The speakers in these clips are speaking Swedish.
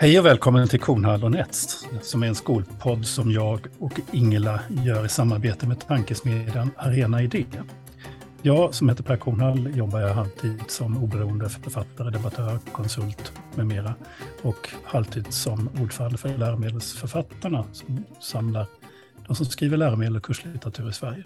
Hej och välkommen till Kornhall och Netst, som är en skolpodd som jag och Ingela gör i samarbete med tankesmedjan Arena Idé. Jag som heter Per Kornhall jobbar jag halvtid som oberoende författare, debattör, konsult med mera och halvtid som ordförande för läromedelsförfattarna som samlar de som skriver läromedel och kurslitteratur i Sverige.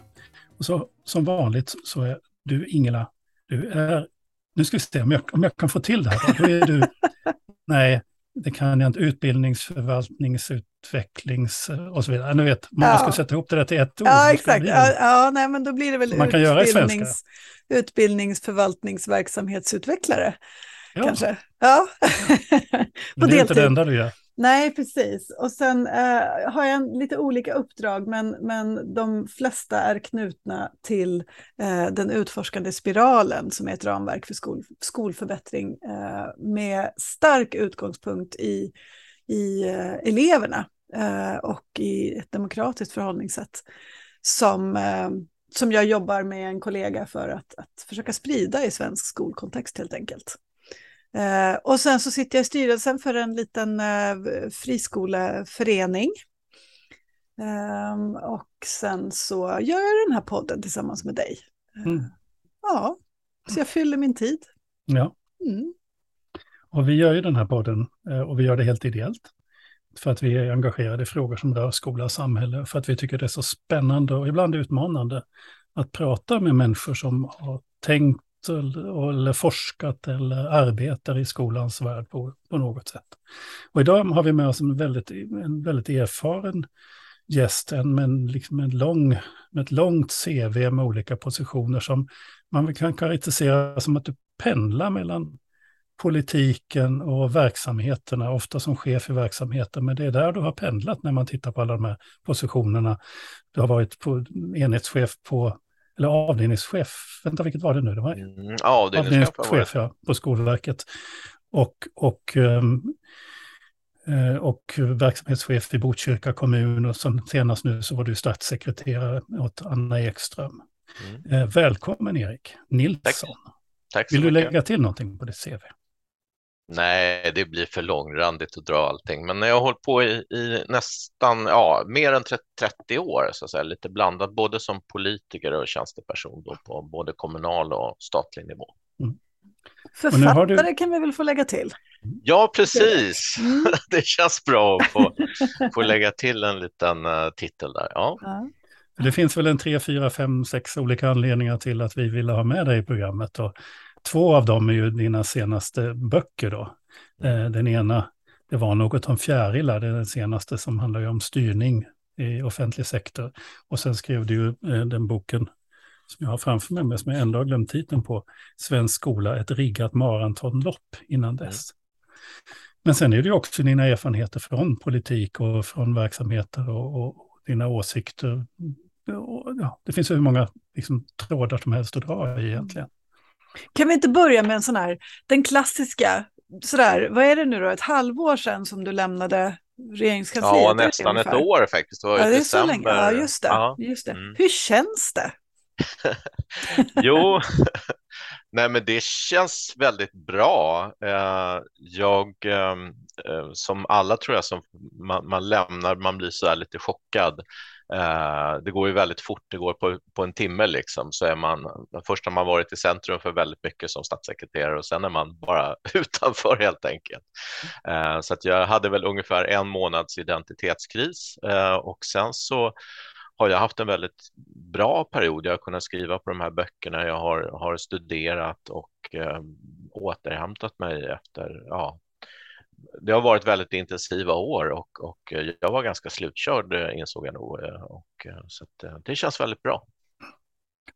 Och så, som vanligt så är du Ingela, du är, nu ska vi se om jag, om jag kan få till det här, då är du, nej, det kan jag inte, utbildningsförvaltningsutvecklings och så vidare. Nu vet, man ja. ska sätta ihop det där till ett ord. Ja, exakt. Ja, ja, nej, men då blir det väl man kan utbildnings, utbildningsförvaltningsverksamhetsutvecklare. Ja. Kanske. Ja. På det är inte det enda du gör. Nej, precis. Och sen eh, har jag lite olika uppdrag, men, men de flesta är knutna till eh, den utforskande spiralen som är ett ramverk för skol, skolförbättring eh, med stark utgångspunkt i, i eh, eleverna eh, och i ett demokratiskt förhållningssätt som, eh, som jag jobbar med en kollega för att, att försöka sprida i svensk skolkontext helt enkelt. Eh, och sen så sitter jag i styrelsen för en liten eh, friskoleförening. Eh, och sen så gör jag den här podden tillsammans med dig. Eh, mm. Ja, så jag fyller min tid. Ja. Mm. Och vi gör ju den här podden eh, och vi gör det helt ideellt. För att vi är engagerade i frågor som rör skola och samhälle. För att vi tycker det är så spännande och ibland utmanande att prata med människor som har tänkt eller forskat eller arbetar i skolans värld på, på något sätt. Och idag har vi med oss en väldigt, en väldigt erfaren gäst, en med, en, liksom en lång, med ett långt CV med olika positioner som man kan karaktärisera som att du pendlar mellan politiken och verksamheterna, ofta som chef i verksamheten, men det är där du har pendlat när man tittar på alla de här positionerna. Du har varit på enhetschef på eller avdelningschef, vänta vilket var det nu? Det var mm, avdelningschef, avdelningschef ja, på Skolverket. Och, och, um, och verksamhetschef i Botkyrka kommun och som senast nu så var du statssekreterare åt Anna Ekström. Mm. Eh, välkommen Erik Nilsson. Tack. Tack Vill du mycket. lägga till någonting på ditt CV? Nej, det blir för långrandigt att dra allting, men jag har hållit på i, i, nästan, ja, mer än 30, 30 år, så att säga, lite blandat, både som politiker och tjänsteperson då, på både kommunal och statlig nivå. Mm. Författare du... kan vi väl få lägga till? Ja, precis. Mm. det känns bra att få, få lägga till en liten uh, titel där. Ja. ja. Det finns väl en tre, fyra, fem, sex olika anledningar till att vi ville ha med dig i programmet. Och Två av dem är ju dina senaste böcker då. Mm. Eh, den ena, det var något om fjärilar, det är den senaste som handlar om styrning i offentlig sektor. Och sen skrev du ju eh, den boken som jag har framför mig, men som jag ändå har glömt titeln på, Svensk skola, ett riggat maratonlopp innan mm. dess. Men sen är det ju också dina erfarenheter från politik och från verksamheter och, och dina åsikter. Och, ja, det finns hur många liksom, trådar som helst att dra i egentligen. Kan vi inte börja med en sån här, den klassiska, sådär, vad är det nu då, ett halvår sedan som du lämnade regeringskansliet? Ja, nästan ett år faktiskt. Det var ja, det är så länge. Ja, just det. Ja. Just det. Mm. Hur känns det? jo, nej men det känns väldigt bra. Eh, jag, ehm, eh, som alla tror jag, som man, man lämnar, man blir så här lite chockad Eh, Eh, det går ju väldigt fort, det går på, på en timme liksom, så är man, först har man varit i centrum för väldigt mycket som statssekreterare och sen är man bara utanför helt enkelt. Eh, så att jag hade väl ungefär en månads identitetskris eh, och sen så har jag haft en väldigt bra period. Jag har kunnat skriva på de här böckerna. Jag har, har studerat och eh, återhämtat mig efter ja, det har varit väldigt intensiva år och, och jag var ganska slutkörd eh, insåg jag nog. Eh, och, eh, så det känns väldigt bra.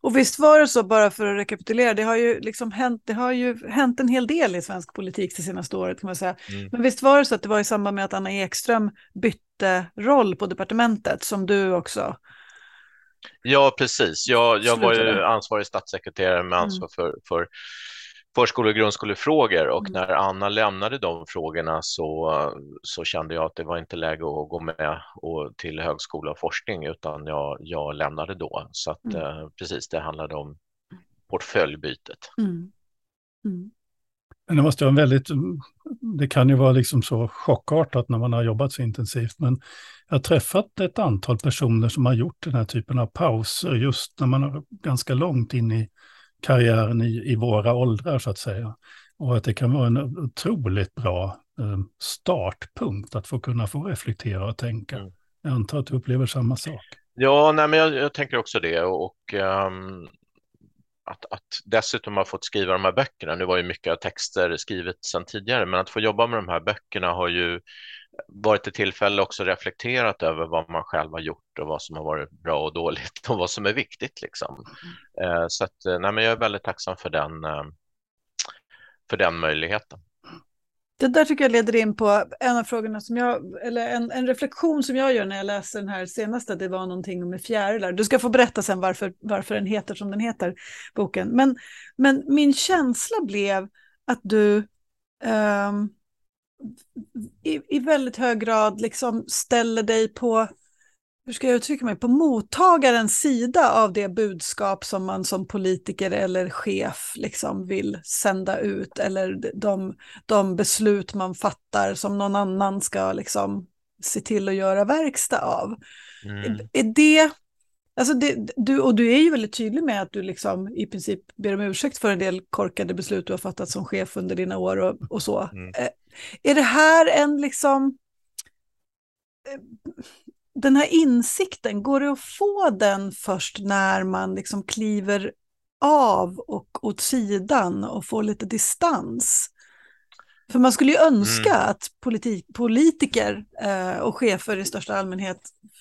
Och visst var det så, bara för att rekapitulera, det har ju, liksom hänt, det har ju hänt en hel del i svensk politik det senaste året kan man säga. Mm. Men visst var det så att det var i samband med att Anna Ekström bytte roll på departementet som du också Ja, precis. Jag, jag var ju ansvarig statssekreterare med ansvar mm. för, för förskole och grundskolefrågor och mm. när Anna lämnade de frågorna så, så kände jag att det var inte läge att gå med och till högskola och forskning utan jag, jag lämnade då. Så att mm. eh, precis, det handlade om portföljbytet. Mm. mm. Det måste vara en väldigt, det kan ju vara liksom så chockartat när man har jobbat så intensivt, men jag har träffat ett antal personer som har gjort den här typen av pauser just när man är ganska långt in i karriären i, i våra åldrar så att säga. Och att det kan vara en otroligt bra eh, startpunkt att få kunna få reflektera och tänka. Mm. Jag antar att du upplever samma sak. Ja, nej, men jag, jag tänker också det. Och, um, att, att dessutom ha fått skriva de här böckerna. Nu var ju mycket av texter skrivet sedan tidigare, men att få jobba med de här böckerna har ju varit ett tillfälle också reflekterat över vad man själv har gjort och vad som har varit bra och dåligt och vad som är viktigt. Liksom. Mm. Så att, eh, nej, men jag är väldigt tacksam för den, eh, för den möjligheten. Det där tycker jag leder in på en av frågorna som jag, eller en, en, reflektion som jag gör när jag läser den här senaste, det var någonting med fjärilar. Du ska få berätta sen varför, varför den heter som den heter, boken. Men, men min känsla blev att du um, i, i väldigt hög grad liksom ställer dig på, hur ska jag uttrycka mig, på mottagarens sida av det budskap som man som politiker eller chef liksom vill sända ut eller de, de beslut man fattar som någon annan ska liksom se till att göra verkstad av. Mm. Är, är det Alltså det, du, och du är ju väldigt tydlig med att du liksom i princip ber om ursäkt för en del korkade beslut du har fattat som chef under dina år och, och så. Mm. Är det här en liksom... Eh, den här insikten, går det att få den först när man liksom kliver av och åt sidan och får lite distans? För man skulle ju önska mm. att politik, politiker eh, och chefer i största allmänhet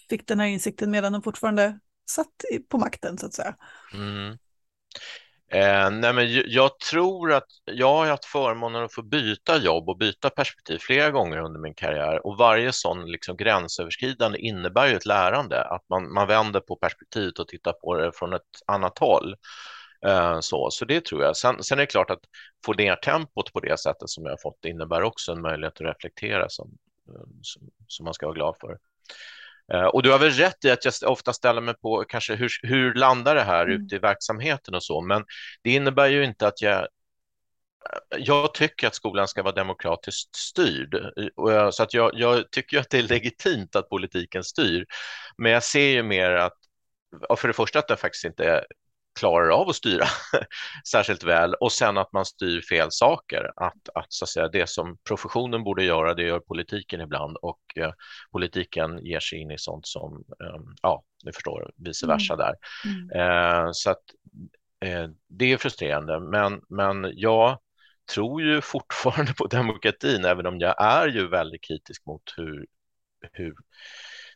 fick den här insikten medan de fortfarande satt på makten så att säga. Mm. Eh, nej men jag tror att jag har haft förmånen att få byta jobb och byta perspektiv flera gånger under min karriär och varje sån liksom gränsöverskridande innebär ju ett lärande, att man, man vänder på perspektivet och tittar på det från ett annat håll. Eh, så, så det tror jag. Sen, sen är det klart att få ner tempot på det sättet som jag har fått innebär också en möjlighet att reflektera som, eh, som, som man ska vara glad för. Eh, och du har väl rätt i att jag ofta ställer mig på kanske hur, hur landar det här mm. ute i verksamheten och så, men det innebär ju inte att jag jag tycker att skolan ska vara demokratiskt styrd, så att jag, jag tycker att det är legitimt att politiken styr. Men jag ser ju mer att, för det första att den faktiskt inte klarar av att styra särskilt väl och sen att man styr fel saker. Att, att, så att säga, det som professionen borde göra, det gör politiken ibland och eh, politiken ger sig in i sånt som, eh, ja, ni förstår, vice mm. versa mm. där. Mm. Eh, så att eh, det är frustrerande, men, men jag tror ju fortfarande på demokratin, även om jag är ju väldigt kritisk mot hur, hur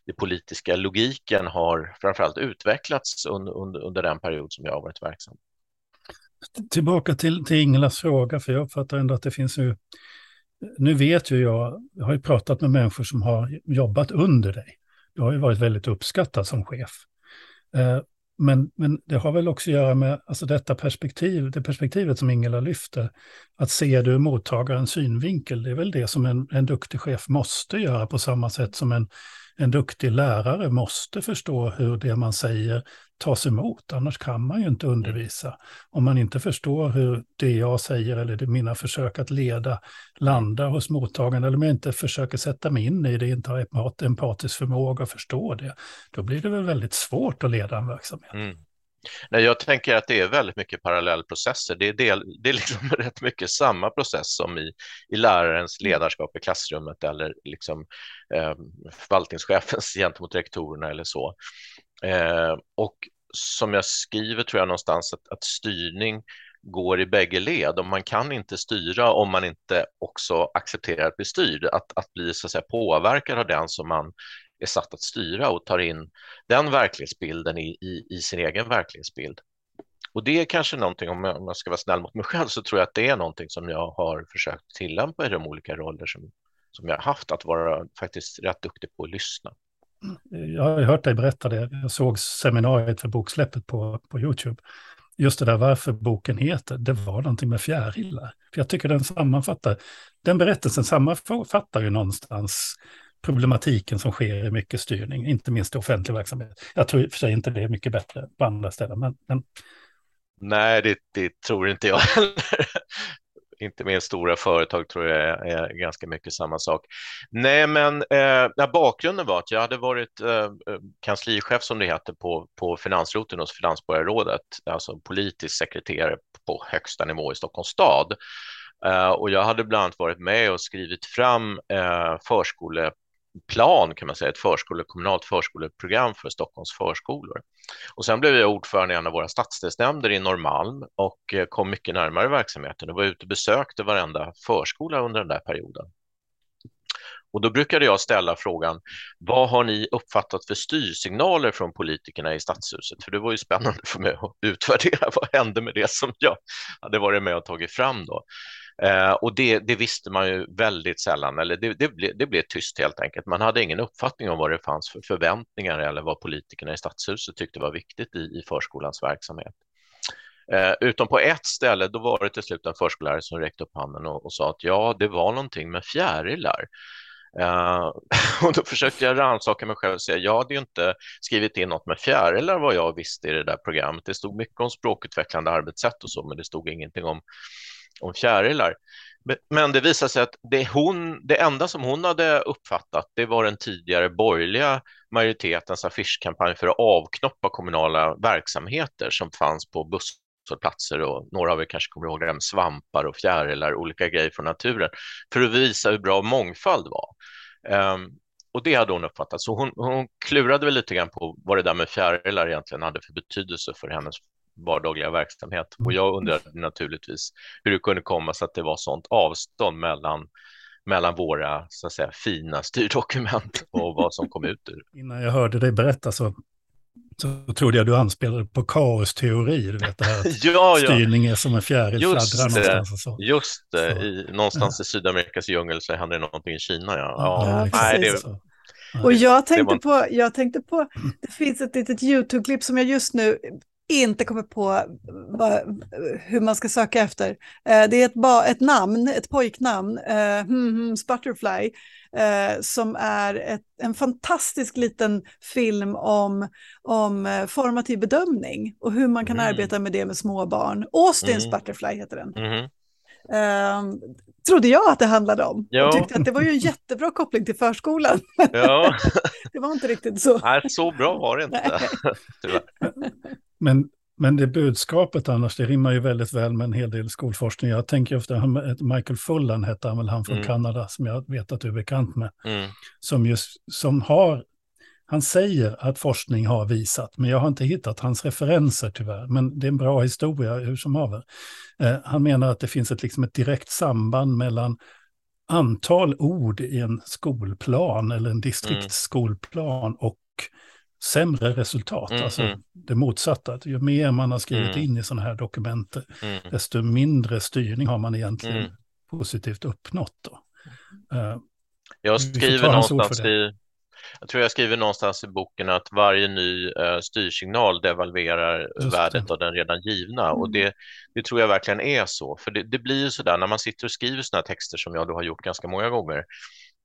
den politiska logiken har framförallt utvecklats under, under, under den period som jag har varit verksam. Tillbaka till, till Ingelas fråga, för jag uppfattar ändå att det finns ju, nu vet ju jag, jag har ju pratat med människor som har jobbat under dig. Du har ju varit väldigt uppskattad som chef. Eh, men, men det har väl också att göra med alltså detta perspektiv, det perspektivet som Ingela lyfter, att se du mottagarens synvinkel, det är väl det som en, en duktig chef måste göra på samma sätt som en en duktig lärare måste förstå hur det man säger tas emot, annars kan man ju inte mm. undervisa. Om man inte förstår hur det jag säger eller det mina försök att leda landar hos mottagaren, eller om jag inte försöker sätta mig in i det, inte har empatisk förmåga att förstå det, då blir det väl väldigt svårt att leda en verksamhet. Mm. Nej, jag tänker att det är väldigt mycket parallellprocesser. Det är, del, det är liksom rätt mycket samma process som i, i lärarens mm. ledarskap i klassrummet eller liksom, eh, förvaltningschefens gentemot rektorerna eller så. Eh, och som jag skriver tror jag någonstans att, att styrning går i bägge led och man kan inte styra om man inte också accepterar att bli styrd, att, att bli så att säga, påverkad av den som man är satt att styra och tar in den verklighetsbilden i, i, i sin egen verklighetsbild. Och det är kanske någonting, om jag, om jag ska vara snäll mot mig själv, så tror jag att det är någonting som jag har försökt tillämpa i de olika roller som, som jag har haft, att vara faktiskt rätt duktig på att lyssna. Jag har hört dig berätta det, jag såg seminariet för boksläppet på, på YouTube. Just det där varför boken heter, det var någonting med fjärilar. För jag tycker den sammanfattar, den berättelsen sammanfattar ju någonstans problematiken som sker i mycket styrning, inte minst i offentlig verksamhet. Jag tror i och för sig inte det är mycket bättre på andra ställen, men... men... Nej, det, det, tror inte jag heller. inte minst stora företag tror jag är, är ganska mycket samma sak. Nej, men eh, bakgrunden var att jag hade varit eh, kanslichef som det heter på, på finansroten hos Finansborgarrådet, alltså politisk sekreterare på högsta nivå i Stockholms stad. Uh, och jag hade bland annat varit med och skrivit fram uh, förskole plan kan man säga, ett förskole, kommunalt förskoleprogram för Stockholms förskolor. Och sen blev jag ordförande i en av våra stadsdelsnämnder i Norrmalm och eh, kom mycket närmare verksamheten och var ute och besökte varenda förskola under den där perioden. Och då brukade jag ställa frågan, vad har ni uppfattat för styrsignaler från politikerna i stadshuset? För det var ju spännande för mig att utvärdera vad hände med det som jag hade varit med och tagit fram då. Eh, och det, det, visste man ju väldigt sällan, eller det, det, ble, det blev tyst helt enkelt. Man hade ingen uppfattning om vad det fanns för förväntningar eller vad politikerna i stadshuset tyckte var viktigt i, i förskolans verksamhet. Eh, utom på ett ställe, då var det till slut en förskollärare som räckte upp handen och, och sa att ja, det var någonting med fjärilar. Uh, och då försökte jag rannsaka mig själv och säga, jag hade ju inte skrivit in något med fjärilar vad jag visste i det där programmet. Det stod mycket om språkutvecklande arbetssätt och så, men det stod ingenting om om fjärilar. Men det visade sig att det, hon, det enda som hon hade uppfattat det var den tidigare borgerliga majoritetens affischkampanj för att avknoppa kommunala verksamheter som fanns på busshållplatser och några av er kanske kommer ihåg det med svampar och fjärilar, olika grejer från naturen, för att visa hur bra mångfald var. Um, och det hade hon uppfattat, så hon, hon klurade väl lite grann på vad det där med fjärilar egentligen hade för betydelse för hennes vardagliga verksamhet. Och jag undrade naturligtvis hur det kunde komma sig att det var sånt avstånd mellan mellan våra så att säga, fina styrdokument och vad som kom ut ur. Innan jag hörde dig berätta så, så trodde jag du anspelade på kaosteori, du vet det här att ja, ja. styrning är som en fjäril fladdrar någonstans. Och så. Just det, så. I, någonstans ja. i Sydamerikas djungel så händer det någonting i Kina. Ja. Ja, nej, det, och jag tänkte, var... på, jag tänkte på, det finns ett litet YouTube-klipp som jag just nu inte kommer på vad, hur man ska söka efter. Eh, det är ett, ett namn, ett pojknamn, eh, hmm, hmm, Sputterfly, eh, som är ett, en fantastisk liten film om, om formativ bedömning och hur man kan mm. arbeta med det med små barn. Austin's mm. Butterfly heter den. Mm. Uh, trodde jag att det handlade om. Ja. Och tyckte att det var ju en jättebra koppling till förskolan. Ja. det var inte riktigt så. Nej, så bra var det inte. Men, men det budskapet annars, det rimmar ju väldigt väl med en hel del skolforskning. Jag tänker ofta, Michael Fullan hette han väl, han från mm. Kanada, som jag vet att du är bekant med. Mm. Som just, som har, han säger att forskning har visat, men jag har inte hittat hans referenser tyvärr. Men det är en bra historia hur som haver. Eh, han menar att det finns ett, liksom ett direkt samband mellan antal ord i en skolplan eller en distriktsskolplan och sämre resultat. Mm, alltså mm. det motsatta. Ju mer man har skrivit mm. in i sådana här dokument, mm. desto mindre styrning har man egentligen mm. positivt uppnått. Då. Uh, jag skriver någonstans i, jag tror jag skriver någonstans i boken att varje ny uh, styrsignal devalverar värdet det. av den redan givna. Och det, det tror jag verkligen är så. För det, det blir ju så där när man sitter och skriver sådana texter som jag då har gjort ganska många gånger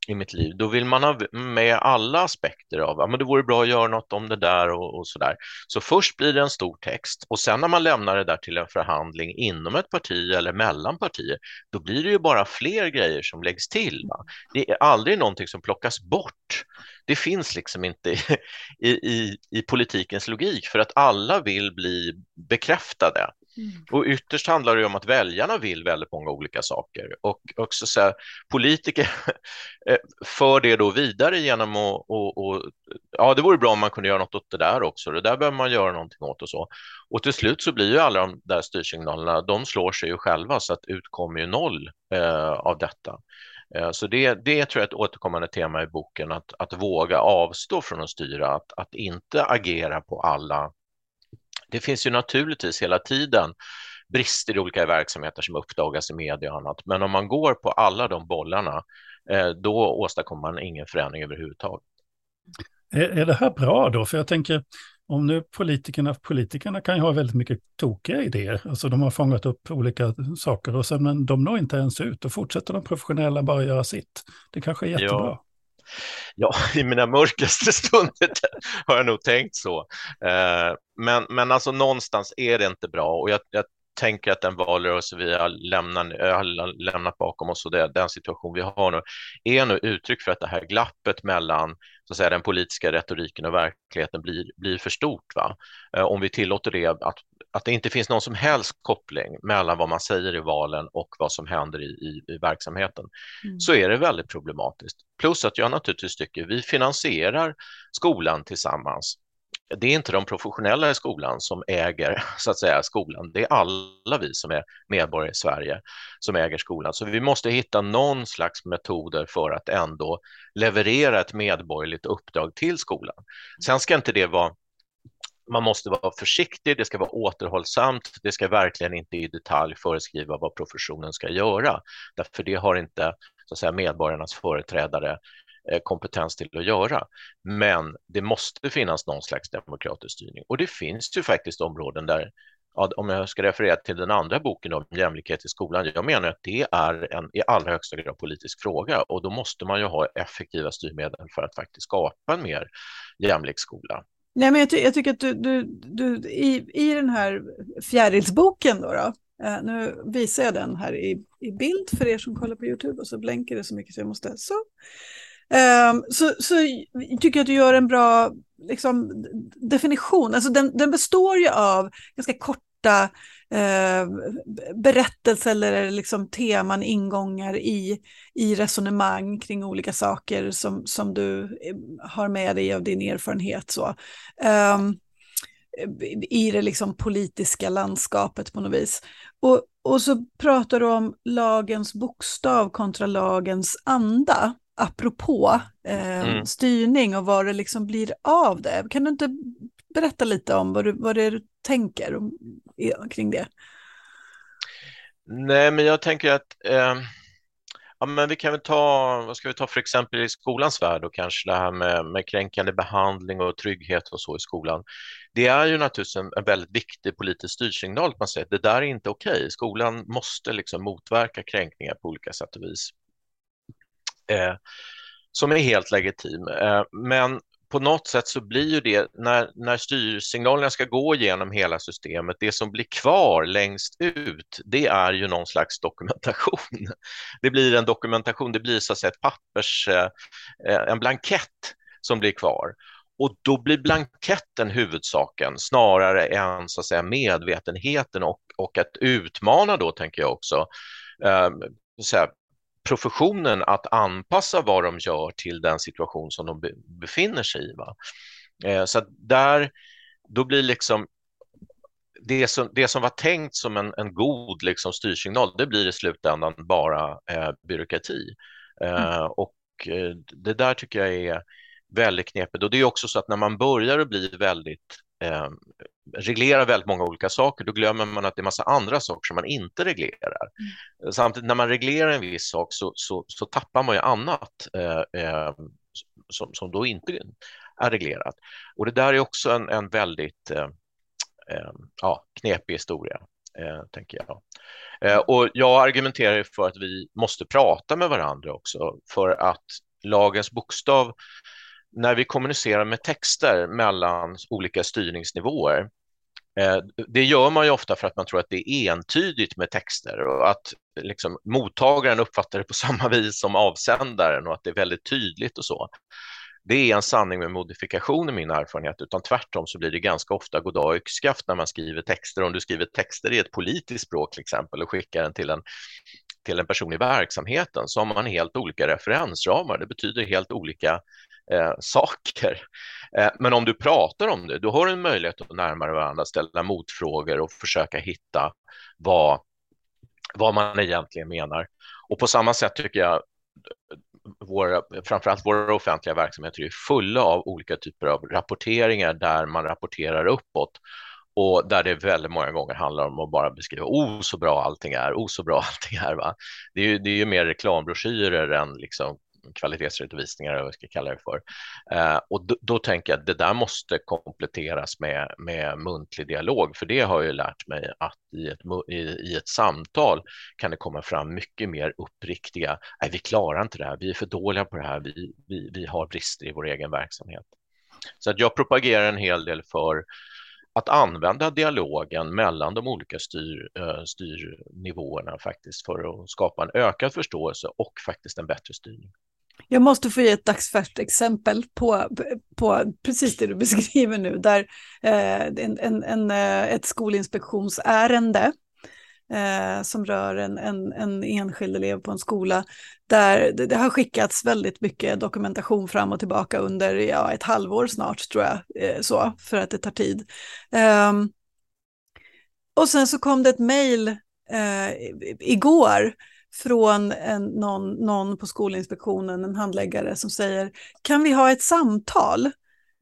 i mitt liv, då vill man ha med alla aspekter av, ja men det vore bra att göra något om det där och, och så där. Så först blir det en stor text och sen när man lämnar det där till en förhandling inom ett parti eller mellan partier, då blir det ju bara fler grejer som läggs till. Va? Det är aldrig någonting som plockas bort. Det finns liksom inte i, i, i politikens logik för att alla vill bli bekräftade. Mm. Och ytterst handlar det om att väljarna vill väldigt många olika saker och också så här, politiker eh, för det då vidare genom att och, och, ja, det vore bra om man kunde göra något åt det där också. Det där behöver man göra någonting åt och så. Och till slut så blir ju alla de där styrsignalerna, de slår sig ju själva så att utkommer ju noll eh, av detta. Eh, så det, det tror jag är ett återkommande tema i boken, att, att våga avstå från att styra, att, att inte agera på alla det finns ju naturligtvis hela tiden brister i olika verksamheter som uppdagas i media och annat. Men om man går på alla de bollarna, eh, då åstadkommer man ingen förändring överhuvudtaget. Är, är det här bra då? För jag tänker, om nu politikerna, politikerna kan ju ha väldigt mycket tokiga idéer, alltså de har fångat upp olika saker och sen men de når inte ens ut och fortsätter de professionella bara göra sitt. Det kanske är jättebra. Ja. Ja, i mina mörkaste stunder har jag nog tänkt så. Eh, men, men alltså någonstans är det inte bra och jag, jag tänker att den valrörelse vi har lämnat, har lämnat bakom oss och det, den situation vi har nu är nu uttryck för att det här glappet mellan så att säga, den politiska retoriken och verkligheten blir, blir för stort. Va? Eh, om vi tillåter det, att, att det inte finns någon som helst koppling mellan vad man säger i valen och vad som händer i, i, i verksamheten, mm. så är det väldigt problematiskt. Plus att jag naturligtvis tycker vi finansierar skolan tillsammans det är inte de professionella i skolan som äger så att säga skolan. Det är alla vi som är medborgare i Sverige som äger skolan. Så vi måste hitta någon slags metoder för att ändå leverera ett medborgerligt uppdrag till skolan. Sen ska inte det vara man måste vara försiktig, det ska vara återhållsamt, det ska verkligen inte i detalj föreskriva vad professionen ska göra, därför det har inte så att säga, medborgarnas företrädare Eh, kompetens till att göra. Men det måste finnas någon slags demokratisk styrning och det finns ju faktiskt områden där om jag ska referera till den andra boken om jämlikhet i skolan, jag menar att det är en i allra högsta grad politisk fråga och då måste man ju ha effektiva styrmedel för att faktiskt skapa en mer jämlik skola. Nej, men jag, ty jag tycker att du, du, du i, i den här fjärilsboken då, då eh, nu visar jag den här i, i bild för er som kollar på YouTube och så blänker det så mycket så jag måste så. Ehm, så, så tycker jag att du gör en bra liksom, definition. Alltså den, den består ju av ganska korta eh, berättelser eller liksom teman, ingångar i, i resonemang kring olika saker som, som du ehm, har med dig av din erfarenhet. Så. Um, i det liksom politiska landskapet på något vis. Och, och så pratar du om lagens bokstav kontra lagens anda apropå eh, mm. styrning och vad det liksom blir av det. Kan du inte berätta lite om vad, du, vad det är du tänker om, kring det? Nej, men jag tänker att eh, ja, men vi kan väl ta, vad ska vi ta för exempel i skolans värld och kanske det här med, med kränkande behandling och trygghet och så i skolan. Det är ju naturligtvis en, en väldigt viktig politisk styrsignal att man säger att det där är inte okej. Skolan måste liksom motverka kränkningar på olika sätt och vis Eh, som är helt legitim. Eh, men på något sätt så blir ju det, när, när styrsignalerna ska gå igenom hela systemet, det som blir kvar längst ut, det är ju någon slags dokumentation. Det blir en dokumentation, det blir så att säga ett pappers, eh, eh, en blankett som blir kvar. Och då blir blanketten huvudsaken snarare än så att säga medvetenheten och, och att utmana då, tänker jag också, eh, så här, professionen att anpassa vad de gör till den situation som de be befinner sig i. Va? Eh, så där, då blir liksom det som, det som var tänkt som en, en god liksom, styrsignal, det blir i slutändan bara eh, byråkrati. Eh, mm. Och eh, det där tycker jag är väldigt knepigt. Och det är också så att när man börjar att bli väldigt eh, reglerar väldigt många olika saker, då glömmer man att det är massa andra saker som man inte reglerar. Mm. Samtidigt när man reglerar en viss sak så, så, så tappar man ju annat eh, eh, som, som då inte är reglerat. Och det där är också en, en väldigt eh, eh ja, knepig historia, eh, tänker jag. Eh, och jag argumenterar för att vi måste prata med varandra också för att lagens bokstav när vi kommunicerar med texter mellan olika styrningsnivåer, eh, det gör man ju ofta för att man tror att det är entydigt med texter och att liksom, mottagaren uppfattar det på samma vis som avsändaren och att det är väldigt tydligt och så. Det är en sanning med modifikation i min erfarenhet, utan tvärtom så blir det ganska ofta goddag yxskaft när man skriver texter. Om du skriver texter i ett politiskt språk till exempel och skickar den till en till en person i verksamheten så har man helt olika referensramar. Det betyder helt olika eh, saker. Eh, men om du pratar om det, då har du en möjlighet att närma dig varandra, ställa motfrågor och försöka hitta vad, vad man egentligen menar. Och på samma sätt tycker jag våra, framförallt våra offentliga verksamheter är fulla av olika typer av rapporteringar där man rapporterar uppåt och där det väldigt många gånger handlar om att bara beskriva oh så bra allting är, oh så bra allting är. Va? Det, är ju, det är ju mer reklambroschyrer än liksom kvalitetsredovisningar, eller vad vi ska kalla det för. Eh, och då, då, tänker jag att det där måste kompletteras med, med muntlig dialog, för det har jag ju lärt mig att i ett, i, i ett samtal kan det komma fram mycket mer uppriktiga, nej vi klarar inte det här, vi är för dåliga på det här, vi, vi, vi har brister i vår egen verksamhet. Så att jag propagerar en hel del för att använda dialogen mellan de olika styr, eh, styrnivåerna faktiskt för att skapa en ökad förståelse och faktiskt en bättre styrning. Jag måste få ge ett dagsfärskt exempel på, på precis det du beskriver nu, där eh, en, en, en, eh, ett skolinspektionsärende eh, som rör en, en, en enskild elev på en skola, där det, det, har skickats väldigt mycket dokumentation fram och tillbaka under ja, ett halvår snart, tror jag, eh, så, för att det tar tid. Eh, och sen så kom det ett mejl eh, igår från en, någon, någon på Skolinspektionen, en handläggare som säger, kan vi ha ett samtal?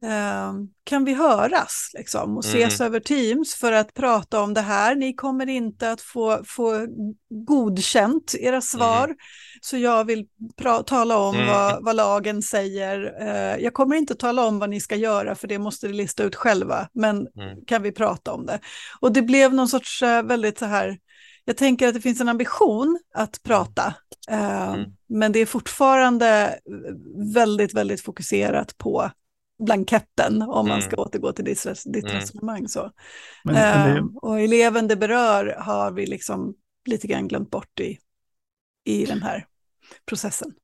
Ehm, kan vi höras liksom, och ses mm. över Teams för att prata om det här? Ni kommer inte att få, få godkänt era svar, mm. så jag vill tala om mm. vad, vad, lagen säger. Uh, jag kommer inte tala om vad ni ska göra, för det måste ni lista ut själva, men mm. kan vi prata om det? Och det blev någon sorts uh, väldigt så här, jag tänker att det finns en ambition att prata, uh, men det är fortfarande väldigt, väldigt fokuserat på blanketten om man ska mm. återgå till ditt, ditt mm. resonemang. Så. Men, men det... och eleven det berör har vi liksom lite grann glömt bort i, i den här processen.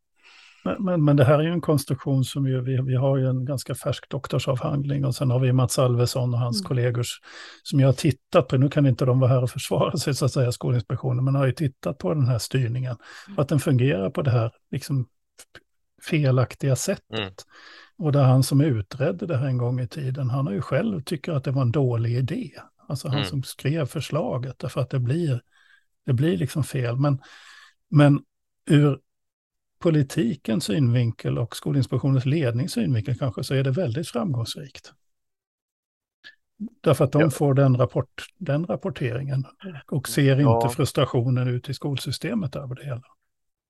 Men, men, men, det här är ju en konstruktion som ju, vi, vi har ju en ganska färsk doktorsavhandling och sen har vi Mats Alvesson och hans mm. kollegor som jag har tittat på, nu kan inte de vara här och försvara sig så att säga, Skolinspektionen, men har ju tittat på den här styrningen, mm. att den fungerar på det här liksom felaktiga sättet. Mm. Och där han som utredde det här en gång i tiden, han har ju själv tycker att det var en dålig idé. Alltså han mm. som skrev förslaget, därför att det blir, det blir liksom fel. Men, men ur politikens synvinkel och Skolinspektionens lednings synvinkel kanske så är det väldigt framgångsrikt. Därför att de ja. får den, rapport, den rapporteringen och ser inte frustrationen ut i skolsystemet över det hela.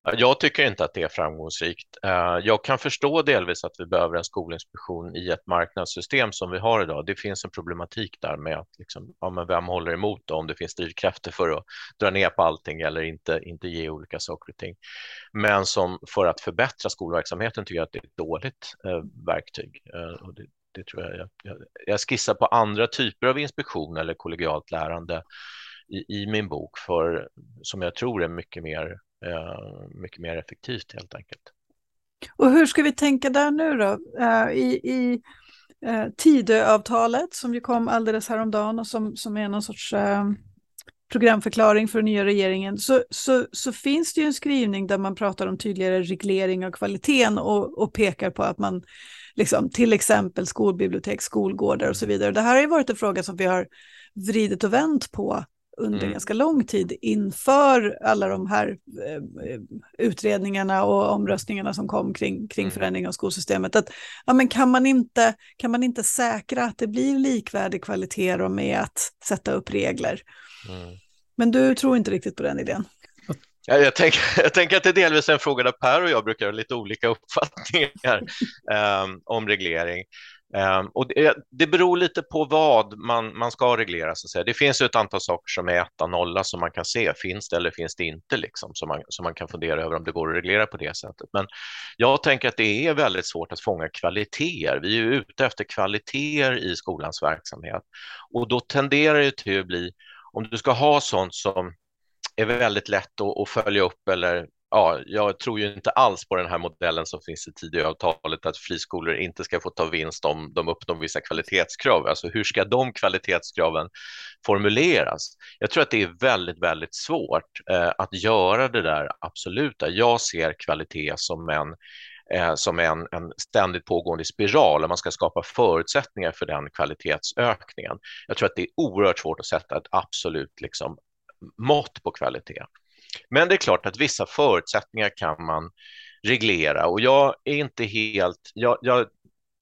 Jag tycker inte att det är framgångsrikt. Eh, jag kan förstå delvis att vi behöver en skolinspektion i ett marknadssystem som vi har idag. Det finns en problematik där med att liksom, ja, men vem håller emot då, om det finns drivkrafter för att dra ner på allting eller inte, inte ge olika saker och ting. Men som för att förbättra skolverksamheten tycker jag att det är ett dåligt eh, verktyg. Eh, och det, det tror jag, jag, jag skissar på andra typer av inspektion eller kollegialt lärande i, i min bok för som jag tror är mycket mer Eh, mycket mer effektivt helt enkelt. Och hur ska vi tänka där nu då? Eh, I, i eh, Tidöavtalet som ju kom alldeles häromdagen och som, som är någon sorts programförklaring för den nya regeringen så, så, så, finns det ju en skrivning där man pratar om tydligare reglering av kvaliteten och, och pekar på att man liksom, till exempel skolbibliotek, skolgårdar och så vidare. Det här har ju varit en fråga som vi har vridit och vänt på under mm. ganska lång tid inför alla de här eh, utredningarna och omröstningarna som kom kring, kring mm. förändring av skolsystemet. Att, ja, men kan, man inte, kan man inte säkra att det blir likvärdig kvalitet med att sätta upp regler? Mm. Men du tror inte riktigt på den idén? Jag tänker, jag tänker att det är delvis en fråga där Per och jag brukar ha lite olika uppfattningar um, om reglering. Ehm, och det, eh, det beror lite på vad man, man ska reglera. Så att säga. Det finns ett antal saker som är etta, nolla som man kan se. Finns det eller finns det inte? Liksom, som, man, som man kan fundera över om det går att reglera på det sättet. Men jag tänker att det är väldigt svårt att fånga kvaliteter. Vi är ute efter kvaliteter i skolans verksamhet och då tenderar det till att bli om du ska ha sånt som är väldigt lätt att, att följa upp eller ja, jag tror ju inte alls på den här modellen som finns i Tidöavtalet att friskolor inte ska få ta vinst om de uppnår vissa kvalitetskrav. Alltså hur ska de kvalitetskraven formuleras? Jag tror att det är väldigt, väldigt svårt eh, att göra det där absoluta. Jag ser kvalitet som en eh, som en, en ständigt pågående spiral och man ska skapa förutsättningar för den kvalitetsökningen. Jag tror att det är oerhört svårt att sätta ett absolut liksom, mått på kvalitet. Men det är klart att vissa förutsättningar kan man reglera och jag är inte helt, jag, jag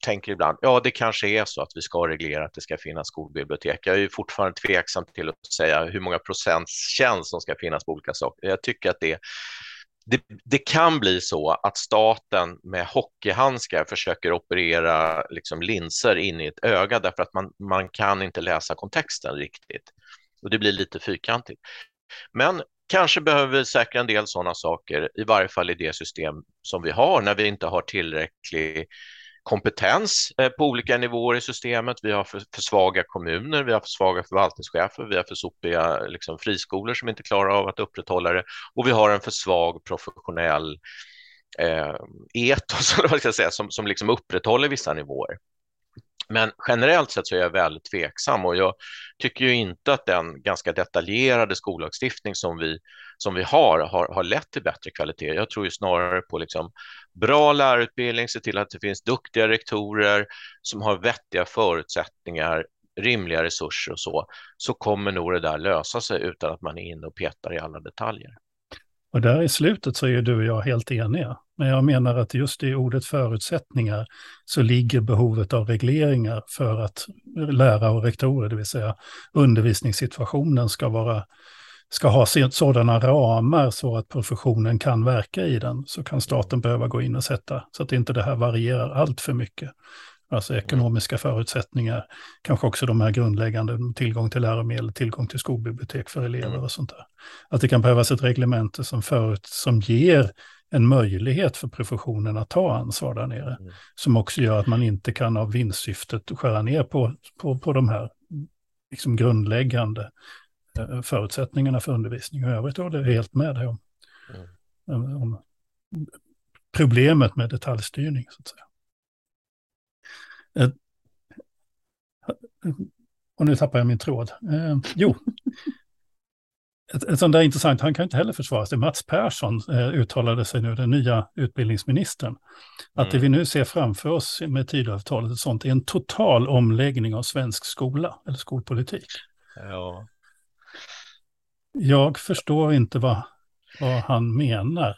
tänker ibland, ja det kanske är så att vi ska reglera att det ska finnas skolbibliotek. Jag är fortfarande tveksam till att säga hur många procents tjänst som ska finnas på olika saker. Jag tycker att det, det, det kan bli så att staten med hockeyhandskar försöker operera liksom linser in i ett öga därför att man, man kan inte läsa kontexten riktigt. Och det blir lite fyrkantigt. Men Kanske behöver vi säkra en del sådana saker, i varje fall i det system som vi har när vi inte har tillräcklig kompetens eh, på olika nivåer i systemet. Vi har för, för svaga kommuner, vi har för svaga förvaltningschefer, vi har för sopiga liksom, friskolor som inte klarar av att upprätthålla det och vi har en för svag professionell eh, etos vad ska jag säga, som, som liksom upprätthåller vissa nivåer. Men generellt sett så är jag väldigt tveksam och jag tycker ju inte att den ganska detaljerade skollagstiftning som vi, som vi har, har har lett till bättre kvalitet. Jag tror ju snarare på liksom bra lärarutbildning, se till att det finns duktiga rektorer som har vettiga förutsättningar, rimliga resurser och så, så kommer nog det där lösa sig utan att man är inne och petar i alla detaljer. Och där i slutet så är du och jag helt eniga. Men jag menar att just i ordet förutsättningar så ligger behovet av regleringar för att lärare och rektorer, det vill säga undervisningssituationen ska vara ska ha sådana ramar så att professionen kan verka i den, så kan staten behöva gå in och sätta, så att inte det här varierar allt för mycket. Alltså ekonomiska förutsättningar, kanske också de här grundläggande, tillgång till läromedel, tillgång till skolbibliotek för elever mm. och sånt där. Att det kan behövas ett reglemente som, förut, som ger en möjlighet för professionen att ta ansvar där nere. Mm. Som också gör att man inte kan av vinstsyftet skära ner på, på, på de här liksom grundläggande eh, förutsättningarna för undervisning. Och övrigt håller jag helt med dig om, mm. om problemet med detaljstyrning. Så att säga. Och nu tappar jag min tråd. Eh, jo, ett, ett sånt där intressant, han kan inte heller försvara sig. Mats Persson eh, uttalade sig nu, den nya utbildningsministern, att mm. det vi nu ser framför oss med Tidöavtalet och sånt är en total omläggning av svensk skola eller skolpolitik. Ja. Jag förstår inte vad, vad han menar.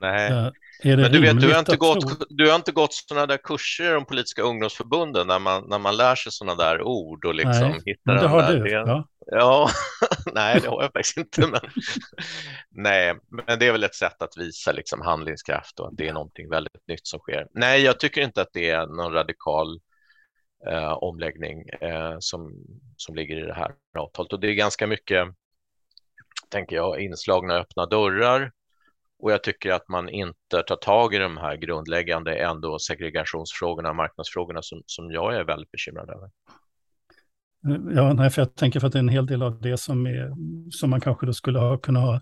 Nej. Eh, men du vet, du har, inte gått, du har inte gått sådana där kurser om politiska ungdomsförbunden när man, när man lär sig sådana där ord och liksom nej, hittar det har där. du. Ja, ja nej, det har jag faktiskt inte. Men, nej, men det är väl ett sätt att visa liksom handlingskraft och att det är någonting väldigt nytt som sker. Nej, jag tycker inte att det är någon radikal eh, omläggning eh, som, som ligger i det här avtalet. Och det är ganska mycket, tänker jag, inslagna öppna dörrar och jag tycker att man inte tar tag i de här grundläggande ändå segregationsfrågorna, marknadsfrågorna som, som jag är väldigt bekymrad över. Ja, nej, för jag tänker för att det är en hel del av det som, är, som man kanske då skulle ha kunnat ha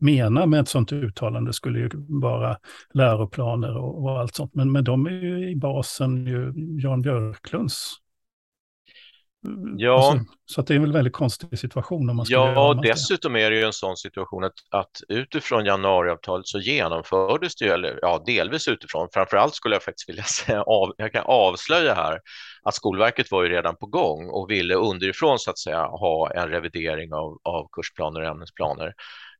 mena med ett sånt uttalande skulle ju vara läroplaner och, och allt sånt. Men, men de är ju i basen ju Jan Björklunds Ja. Alltså, så det är en väldigt konstig situation. Om man ja, och dessutom är det ju en sån situation att, att utifrån januariavtalet så genomfördes det eller ja, delvis utifrån, framförallt skulle jag faktiskt vilja säga, av, jag kan avslöja här att Skolverket var ju redan på gång och ville underifrån så att säga ha en revidering av, av kursplaner och ämnesplaner.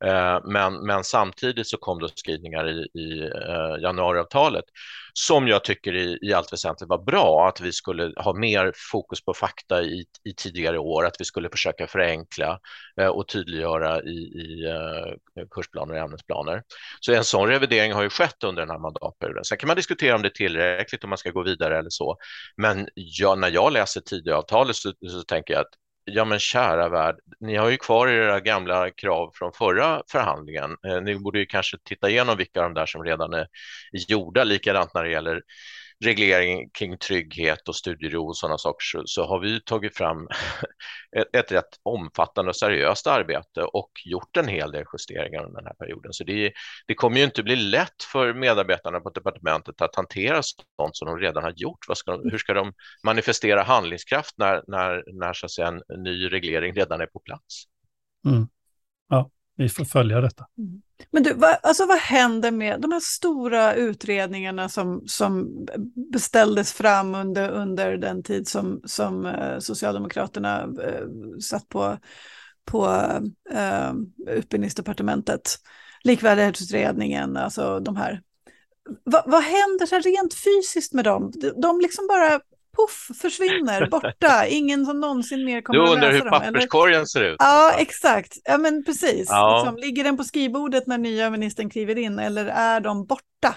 Eh, men, men samtidigt så kom det skrivningar i, i eh, januariavtalet som jag tycker i, i allt väsentligt var bra, att vi skulle ha mer fokus på fakta i, i tidigare år, att vi skulle försöka förenkla eh, och tydliggöra i, i kursplaner och ämnesplaner. Så en sån revidering har ju skett under den här mandatperioden. Sen kan man diskutera om det är tillräckligt, om man ska gå vidare eller så. Men jag, när jag läser Tidöavtalet så, så tänker jag att ja men kära värld, ni har ju kvar era gamla krav från förra förhandlingen. Eh, ni borde ju kanske titta igenom vilka av de där som redan är gjorda, likadant när det gäller reglering kring trygghet och studiero och sådana saker så, så har vi tagit fram ett, ett rätt omfattande och seriöst arbete och gjort en hel del justeringar under den här perioden. Så det, det kommer ju inte bli lätt för medarbetarna på departementet att hantera sånt som de redan har gjort. Ska, hur ska de manifestera handlingskraft när, när, när så att säga, en ny reglering redan är på plats? Mm. Ja, vi får följa detta. Mm. Men du, vad, alltså vad händer med de här stora utredningarna som, som beställdes fram under, under den tid som, som eh, Socialdemokraterna eh, satt på, på eh, utbildningsdepartementet? Likvärdighetsutredningen, alltså de här. Va, vad händer så rent fysiskt med dem? De, de liksom bara poff, försvinner, borta, ingen som någonsin mer kommer att läsa dem. Du undrar hur papperskorgen eller? ser ut? Ja, exakt. Ja, men precis. Ja. Liksom, ligger den på skrivbordet när nya ministern kliver in eller är de borta?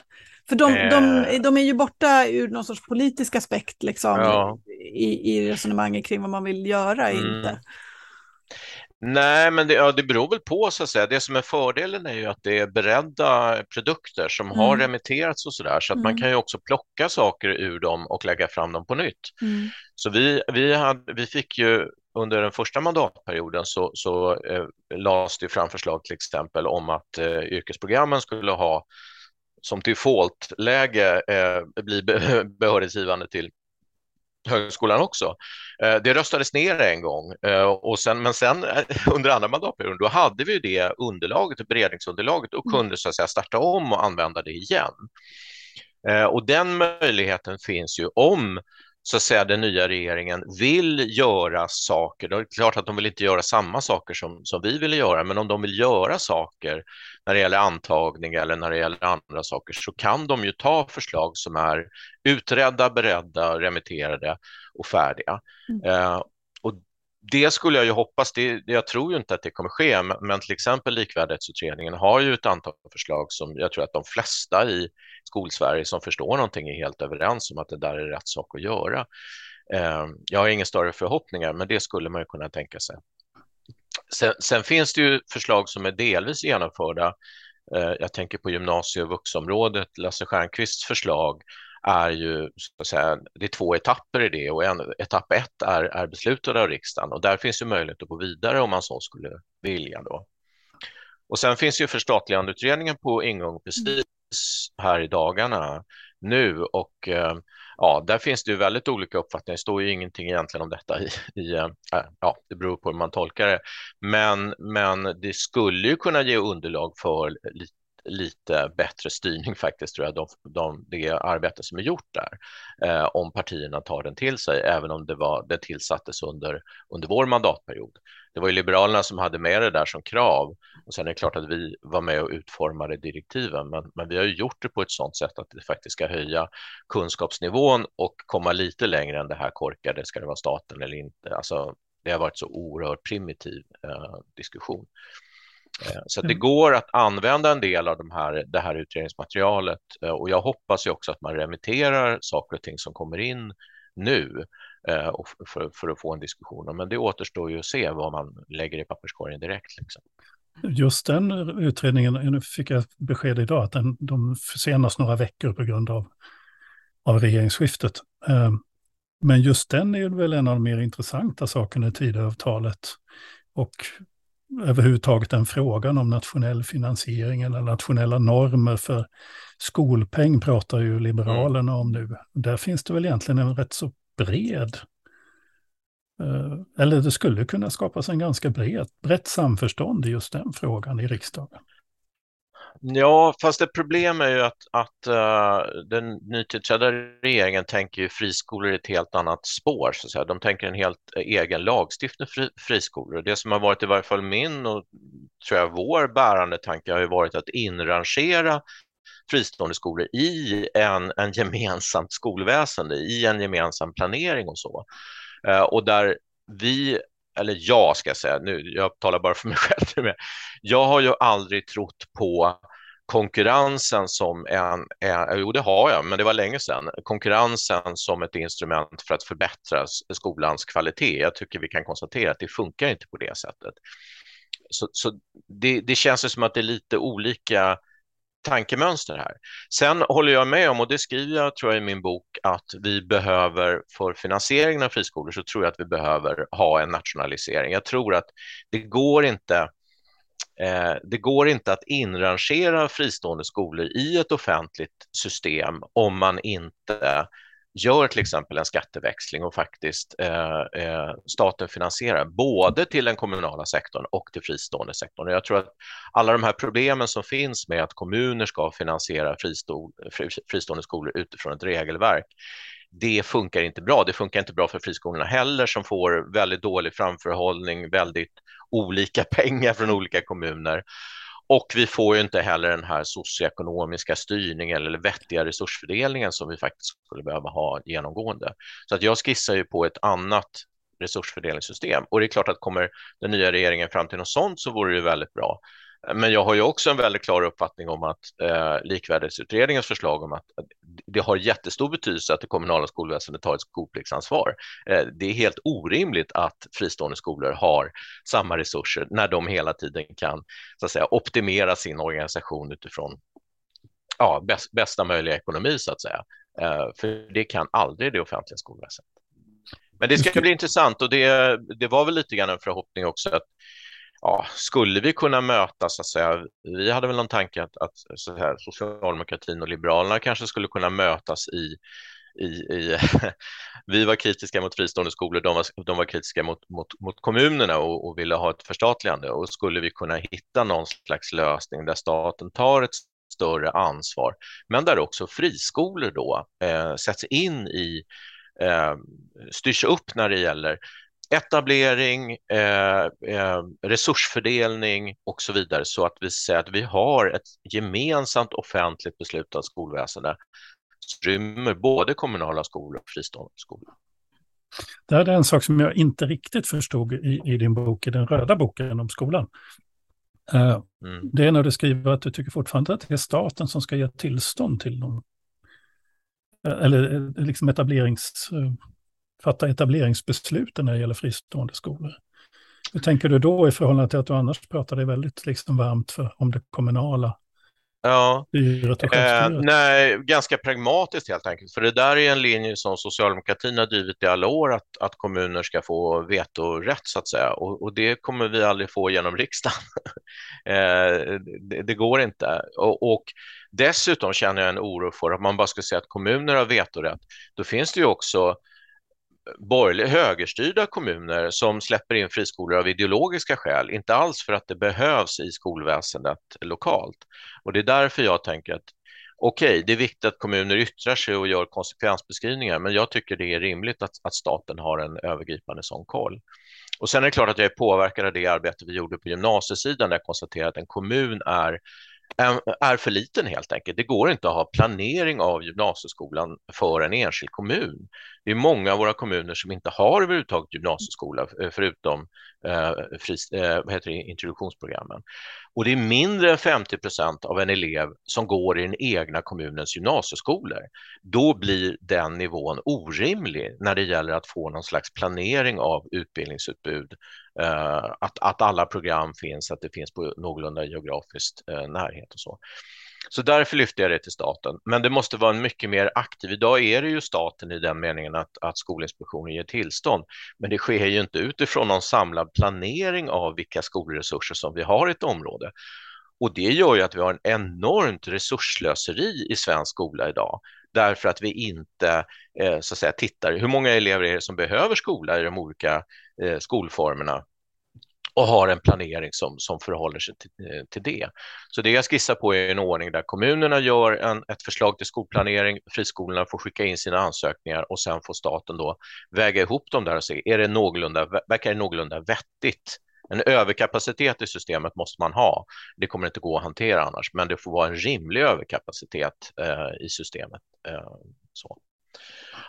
För de, eh. de, de är ju borta ur någon sorts politisk aspekt liksom, ja. i, i resonemanget kring vad man vill göra, mm. inte. Nej, men det, ja, det beror väl på så att säga. Det som är fördelen är ju att det är beredda produkter som mm. har remitterats och så där, så att mm. man kan ju också plocka saker ur dem och lägga fram dem på nytt. Mm. Så vi, vi, hade, vi fick ju under den första mandatperioden så, så eh, lades det fram förslag till exempel om att eh, yrkesprogrammen skulle ha som defaultläge eh, bli behörighetsgivande till högskolan också. Eh, det röstades ner en gång, eh, och sen, men sen eh, under andra mandatperioden då hade vi det underlaget, beredningsunderlaget och mm. kunde så att säga starta om och använda det igen. Och den möjligheten finns ju om så att säga den nya regeringen vill göra saker. Det är klart att de vill inte göra samma saker som, som vi ville göra, men om de vill göra saker när det gäller antagning eller när det gäller andra saker så kan de ju ta förslag som är utredda, beredda, remitterade och färdiga. Mm. Eh, det skulle jag ju hoppas, det, jag tror ju inte att det kommer ske, men, till exempel likvärdighetsutredningen har ju ett antal förslag som jag tror att de flesta i skolsverige som förstår någonting är helt överens om att det där är rätt sak att göra. Ehm, jag har inga större förhoppningar, men det skulle man ju kunna tänka sig. Sen, sen finns det ju förslag som är delvis genomförda. Eh, jag tänker på gymnasie och vuxområdet. Lasse Stjernkvists förslag är ju, så att säga, det är två etapper i det och en, etapp ett är, är beslutad av riksdagen och där finns ju möjlighet att gå vidare om man så skulle vilja då. Och sen finns ju förstatligandeutredningen på ingång precis här i dagarna nu och eh, ja, där finns det ju väldigt olika uppfattningar. Det står ju ingenting egentligen om detta i, i eh, äh, ja, det beror på hur man tolkar det. Men, men det skulle ju kunna ge underlag för lite lite bättre styrning faktiskt, tror jag, de, de, det arbete som är gjort där, eh, om partierna tar den till sig, även om det, var, det tillsattes under, under vår mandatperiod. Det var ju Liberalerna som hade med det där som krav och sen är det klart att vi var med och utformade direktiven, men, men vi har ju gjort det på ett sådant sätt att det faktiskt ska höja kunskapsnivån och komma lite längre än det här korkade, ska det vara staten eller inte? Alltså, det har varit så oerhört primitiv eh, diskussion. Eh, så det mm. går att använda en del av de här, det här utredningsmaterialet eh, och jag hoppas ju också att man remitterar saker och ting som kommer in nu eh, för, för att få en diskussion. Men det återstår ju att se vad man lägger i papperskorgen direkt. Liksom. Just den utredningen, nu fick jag besked idag att den, de försenas några veckor på grund av, av regeringsskiftet. Men just den är väl en av de mer intressanta sakerna i Tidöavtalet. Och överhuvudtaget den frågan om nationell finansiering eller nationella normer för skolpeng pratar ju Liberalerna mm. om nu. Där finns det väl egentligen en rätt så bred, eh, eller det skulle kunna skapas en ganska bred, brett samförstånd i just den frågan i riksdagen. Ja, fast ett problem är ju att, att uh, den nytillträdda regeringen tänker ju friskolor i ett helt annat spår. Så att säga. De tänker en helt eh, egen lagstiftning för friskolor. Det som har varit i varje fall min och tror jag vår bärande tanke har ju varit att inrangera fristående skolor i en, en gemensamt skolväsende, i en gemensam planering och så. Uh, och där vi eller jag ska säga nu, jag talar bara för mig själv, jag har ju aldrig trott på konkurrensen som en, en, jo det har jag, men det var länge sedan, konkurrensen som ett instrument för att förbättra skolans kvalitet. Jag tycker vi kan konstatera att det funkar inte på det sättet. Så, så det, det känns som att det är lite olika tankemönster här. Sen håller jag med om, och det skriver jag tror jag i min bok, att vi behöver för finansieringen av friskolor så tror jag att vi behöver ha en nationalisering. Jag tror att det går inte Eh, det går inte att inrangera fristående skolor i ett offentligt system om man inte gör till exempel en skatteväxling och faktiskt eh, eh, staten finansierar både till den kommunala sektorn och till fristående sektorn. Och jag tror att alla de här problemen som finns med att kommuner ska finansiera fristående skolor utifrån ett regelverk, det funkar inte bra. Det funkar inte bra för friskolorna heller som får väldigt dålig framförhållning, väldigt olika pengar från olika kommuner. Och vi får ju inte heller den här socioekonomiska styrningen eller vettiga resursfördelningen som vi faktiskt skulle behöva ha genomgående. Så att jag skissar ju på ett annat resursfördelningssystem och det är klart att kommer den nya regeringen fram till något sånt så vore det väldigt bra. Men jag har ju också en väldigt klar uppfattning om att eh, likvärdighetsutredningens förslag om att det har jättestor betydelse att det kommunala skolväsendet tar ett skolpliktsansvar. Eh, det är helt orimligt att fristående skolor har samma resurser när de hela tiden kan så att säga, optimera sin organisation utifrån ja, bäst, bästa möjliga ekonomi så att säga. Eh, för det kan aldrig det offentliga skolväsendet. Men det ska bli intressant och det, det var väl lite grann en förhoppning också att ja, skulle vi kunna mötas, så att säga, vi hade väl någon tanke att, att så här, socialdemokratin och liberalerna kanske skulle kunna mötas i, i, i vi var kritiska mot fristående skolor, de var, de var kritiska mot, mot, mot kommunerna och, och, ville ha ett förstatligande. Och skulle vi kunna hitta någon slags lösning där staten tar ett större ansvar, men där också friskolor då eh, sätts in i eh, styrs upp när det gäller etablering, eh, eh, resursfördelning och så vidare så att vi säger att vi har ett gemensamt offentligt beslutat skolväsende som rymmer både kommunala skolor och fristående skolor. Det här är en sak som jag inte riktigt förstod i, i din bok, i den röda boken om skolan. Uh, mm. Det är när du skriver att du tycker fortfarande att det är staten som ska ge tillstånd till dem. Eller liksom etablerings fatta etableringsbesluten när det gäller fristående skolor. Hur tänker du då i förhållande till att du annars pratade väldigt liksom varmt för, om det kommunala Ja, eh, nej, ganska pragmatiskt helt enkelt. För det där är en linje som socialdemokratin har drivit i alla år, att, att kommuner ska få vetorätt så att säga. Och, och det kommer vi aldrig få genom riksdagen. eh, det, det, går inte. Och, och, dessutom känner jag en oro för att man bara ska säga att kommuner har vetorätt. Då finns det ju också borgerliga högerstyrda kommuner som släpper in friskolor av ideologiska skäl, inte alls för att det behövs i skolväsendet lokalt. Och det är därför jag tänker att okej, okay, det är viktigt att kommuner yttrar sig och gör konsekvensbeskrivningar, men jag tycker det är rimligt att, att staten har en övergripande sån koll. Och sen är det klart att jag är påverkad av det arbete vi gjorde på gymnasiesidan där jag konstaterar att en kommun är är för liten helt enkelt. Det går inte att ha planering av gymnasieskolan för en enskild kommun. Det är många av våra kommuner som inte har överhuvudtaget gymnasieskola eh, förutom eh, fris, eh, vad heter det, introduktionsprogrammen. Och det är mindre än 50 procent av en elev som går i den egna kommunens gymnasieskolor. Då blir den nivån orimlig när det gäller att få någon slags planering av utbildningsutbud. Eh, att, att alla program finns, att det finns på någorlunda geografiskt eh, närhet och så. Så därför lyfter jag det till staten. Men det måste vara en mycket mer aktiv. Idag är det ju staten i den meningen att, att Skolinspektionen ger tillstånd. Men det sker ju inte utifrån någon samlad planering av vilka skolresurser som vi har i ett område. Och det gör ju att vi har en enormt resursslöseri i svensk skola idag därför att vi inte eh, så att säga, tittar hur många elever är det som behöver skola i de olika eh, skolformerna och har en planering som, som förhåller sig till, eh, till det. Så det jag skissar på är en ordning där kommunerna gör en, ett förslag till skolplanering, friskolorna får skicka in sina ansökningar och sen får staten då väga ihop dem där och se, är det någorlunda, verkar det någorlunda vettigt? En överkapacitet i systemet måste man ha. Det kommer inte gå att hantera annars, men det får vara en rimlig överkapacitet eh, i systemet. Eh, så.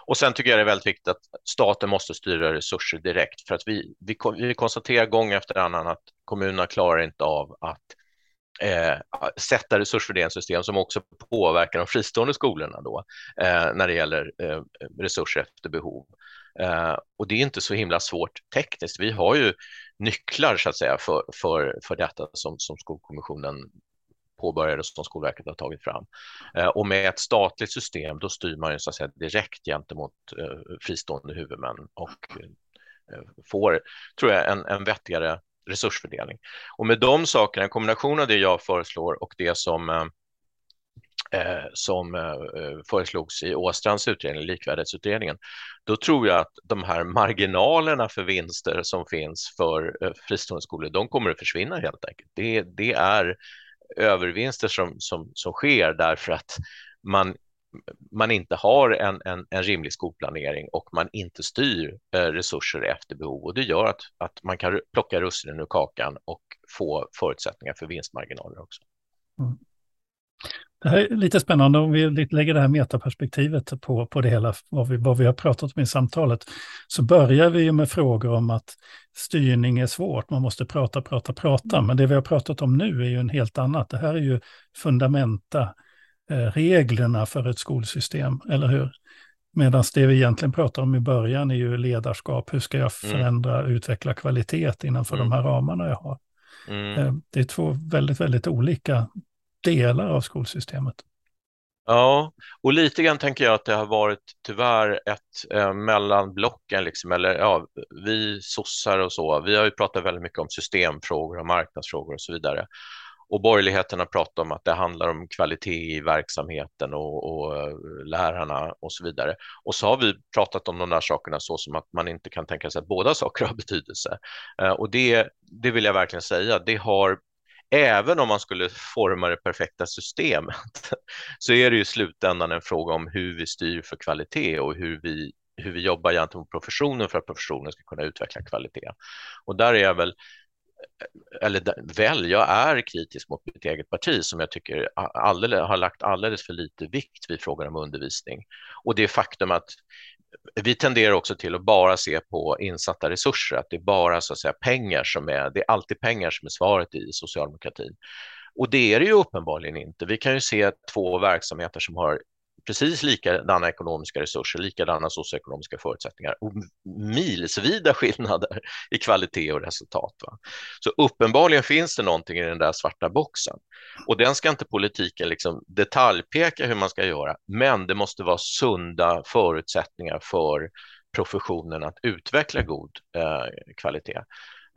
Och sen tycker jag det är väldigt viktigt att staten måste styra resurser direkt för att vi, vi, vi konstaterar gång efter annan att kommunerna klarar inte av att eh, sätta resursfördelningssystem som också påverkar de fristående skolorna då eh, när det gäller eh, resurser efter behov. Eh, och det är inte så himla svårt tekniskt. Vi har ju nycklar så att säga för, för, för detta som, som Skolkommissionen påbörjades som Skolverket har tagit fram. Eh, och med ett statligt system då styr man ju så att säga direkt gentemot eh, fristående huvudmän och eh, får, tror jag, en, en vettigare resursfördelning. Och med de sakerna, en kombination av det jag föreslår och det som som föreslogs i Åstrands utredning, likvärdighetsutredningen, då tror jag att de här marginalerna för vinster som finns för fristående skolor, de kommer att försvinna helt enkelt. Det, det är övervinster som, som, som sker därför att man, man inte har en, en, en rimlig skolplanering och man inte styr eh, resurser efter behov och det gör att, att man kan plocka russinen ur kakan och få förutsättningar för vinstmarginaler också. Mm. Det här är lite spännande om vi lägger det här metaperspektivet på, på det hela, vad vi, vad vi har pratat om i samtalet, så börjar vi med frågor om att styrning är svårt, man måste prata, prata, prata, men det vi har pratat om nu är ju en helt annat. Det här är ju fundamenta eh, reglerna för ett skolsystem, eller hur? Medan det vi egentligen pratar om i början är ju ledarskap. Hur ska jag mm. förändra, mm. utveckla kvalitet innanför mm. de här ramarna jag har? Mm. Eh, det är två väldigt, väldigt olika delar av skolsystemet. Ja, och lite grann tänker jag att det har varit tyvärr ett eh, mellan blocken, liksom, eller ja, vi sossar och så, vi har ju pratat väldigt mycket om systemfrågor och marknadsfrågor och så vidare. Och borgerligheten har pratat om att det handlar om kvalitet i verksamheten och, och eh, lärarna och så vidare. Och så har vi pratat om de där sakerna så som att man inte kan tänka sig att båda saker har betydelse. Eh, och det, det vill jag verkligen säga, det har även om man skulle forma det perfekta systemet så är det i slutändan en fråga om hur vi styr för kvalitet och hur vi, hur vi jobbar gentemot professionen för att professionen ska kunna utveckla kvalitet. Och där är jag väl eller väl, jag är kritisk mot mitt eget parti som jag tycker alldeles, har lagt alldeles för lite vikt vid frågan om undervisning. Och det faktum att vi tenderar också till att bara se på insatta resurser, att det är bara så att säga pengar som är, det är alltid pengar som är svaret i socialdemokratin. Och det är det ju uppenbarligen inte. Vi kan ju se två verksamheter som har precis likadana ekonomiska resurser, likadana socioekonomiska förutsättningar och milsvida skillnader i kvalitet och resultat. Va? Så uppenbarligen finns det någonting i den där svarta boxen och den ska inte politiken liksom detaljpeka hur man ska göra, men det måste vara sunda förutsättningar för professionen att utveckla god eh, kvalitet.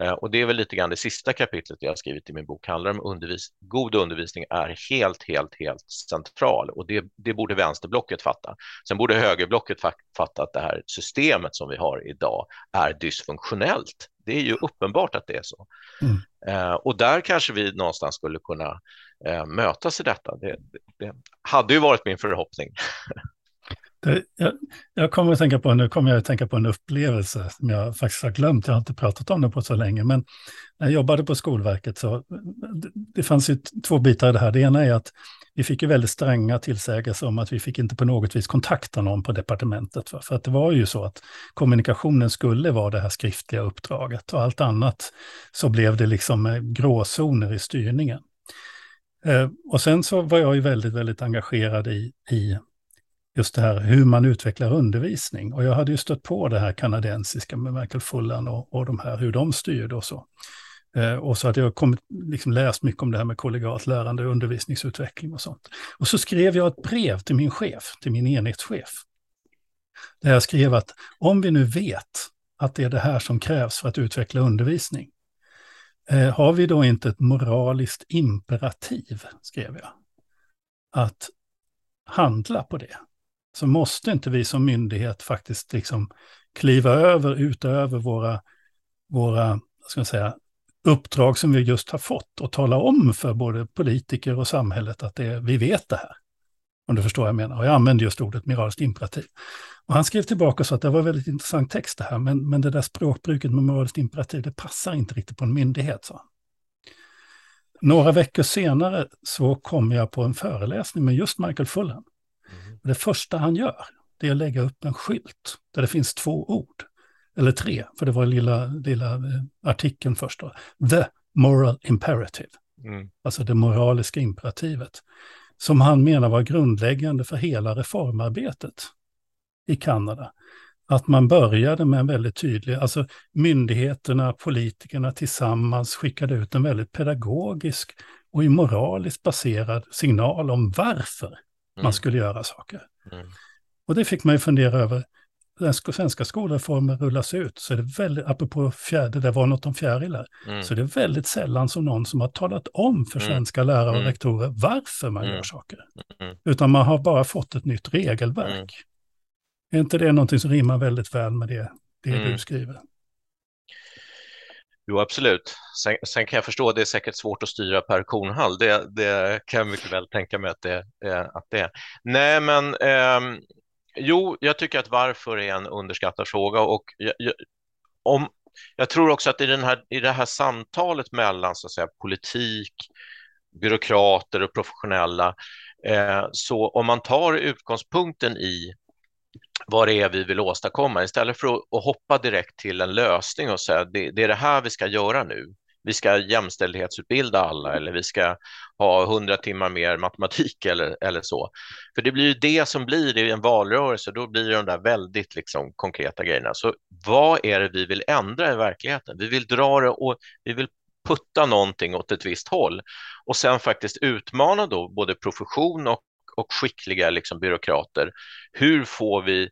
Eh, och det är väl lite grann det sista kapitlet jag har skrivit i min bok handlar om undervis god undervisning är helt, helt, helt central och det, det borde vänsterblocket fatta. Sen borde högerblocket fatta att det här systemet som vi har idag är dysfunktionellt. Det är ju uppenbart att det är så. Mm. Eh, och där kanske vi någonstans skulle kunna eh, mötas i detta. Det, det, det hade ju varit min förhoppning. Eh, jag, jag, kommer att tänka på, nu kommer jag att tänka på en upplevelse som jag faktiskt har glömt, jag har inte pratat om det på så länge, men när jag jobbade på Skolverket så det, det fanns ju två bitar i det här. Det ena är att vi fick ju väldigt stränga tillsägelser om att vi fick inte på något vis kontakta någon på departementet. För att det var ju så att kommunikationen skulle vara det här skriftliga uppdraget och allt annat så blev det liksom eh, gråzoner i styrningen. Eh, och sen så var jag ju väldigt, väldigt engagerad i, i just det här hur man utvecklar undervisning. Och jag hade ju stött på det här kanadensiska med Michael Fullan och, och de här, hur de styrde och så. Eh, och så hade jag kommit, liksom läst mycket om det här med kollegialt lärande, undervisningsutveckling och sånt. Och så skrev jag ett brev till min chef, till min enhetschef. Där jag skrev att om vi nu vet att det är det här som krävs för att utveckla undervisning, eh, har vi då inte ett moraliskt imperativ, skrev jag, att handla på det? Så måste inte vi som myndighet faktiskt liksom kliva över, utöver våra, våra ska jag säga, uppdrag som vi just har fått och tala om för både politiker och samhället att det, vi vet det här. Om du förstår vad jag menar. Och jag använder just ordet moraliskt imperativ. Och han skrev tillbaka så att det var väldigt intressant text det här, men, men det där språkbruket med moraliskt imperativ, det passar inte riktigt på en myndighet, sa han. Några veckor senare så kom jag på en föreläsning med just Michael Fulham. Mm. Det första han gör, det är att lägga upp en skylt där det finns två ord. Eller tre, för det var lilla, lilla eh, artikeln först. Då. The moral imperative. Mm. Alltså det moraliska imperativet. Som han menar var grundläggande för hela reformarbetet i Kanada. Att man började med en väldigt tydlig, alltså myndigheterna, politikerna tillsammans skickade ut en väldigt pedagogisk och moraliskt baserad signal om varför man mm. skulle göra saker. Mm. Och det fick mig att fundera över, när svenska skolreformer rullas ut, så är det väldigt, apropå fjärde, det var något om fjärilar, mm. så är det väldigt sällan som någon som har talat om för mm. svenska lärare och rektorer varför man gör saker. Utan man har bara fått ett nytt regelverk. Är inte det någonting som rimmar väldigt väl med det, det du skriver? Jo, absolut. Sen, sen, kan jag förstå att det är säkert svårt att styra per kornhall. Det, det kan jag mycket väl tänka mig att det, eh, att det är. Nej, men eh, jo, jag tycker att varför är en underskattad fråga och jag, jag, om, jag tror också att i, den här, i det här samtalet mellan så att säga, politik, byråkrater och professionella, eh, så om man tar utgångspunkten i vad det är vi vill åstadkomma istället för att, hoppa direkt till en lösning och säga det, det är det här vi ska göra nu. vi ska jämställdhetsutbilda alla eller vi ska ha hundra timmar mer matematik eller, eller så. För det blir ju det som blir i en valrörelse, då blir det de där väldigt liksom, konkreta grejerna. Så vad är det vi vill ändra i verkligheten? Vi vill dra det och vi vill putta någonting åt ett visst håll och sen faktiskt utmana då både profession och, och skickliga liksom, byråkrater. Hur får vi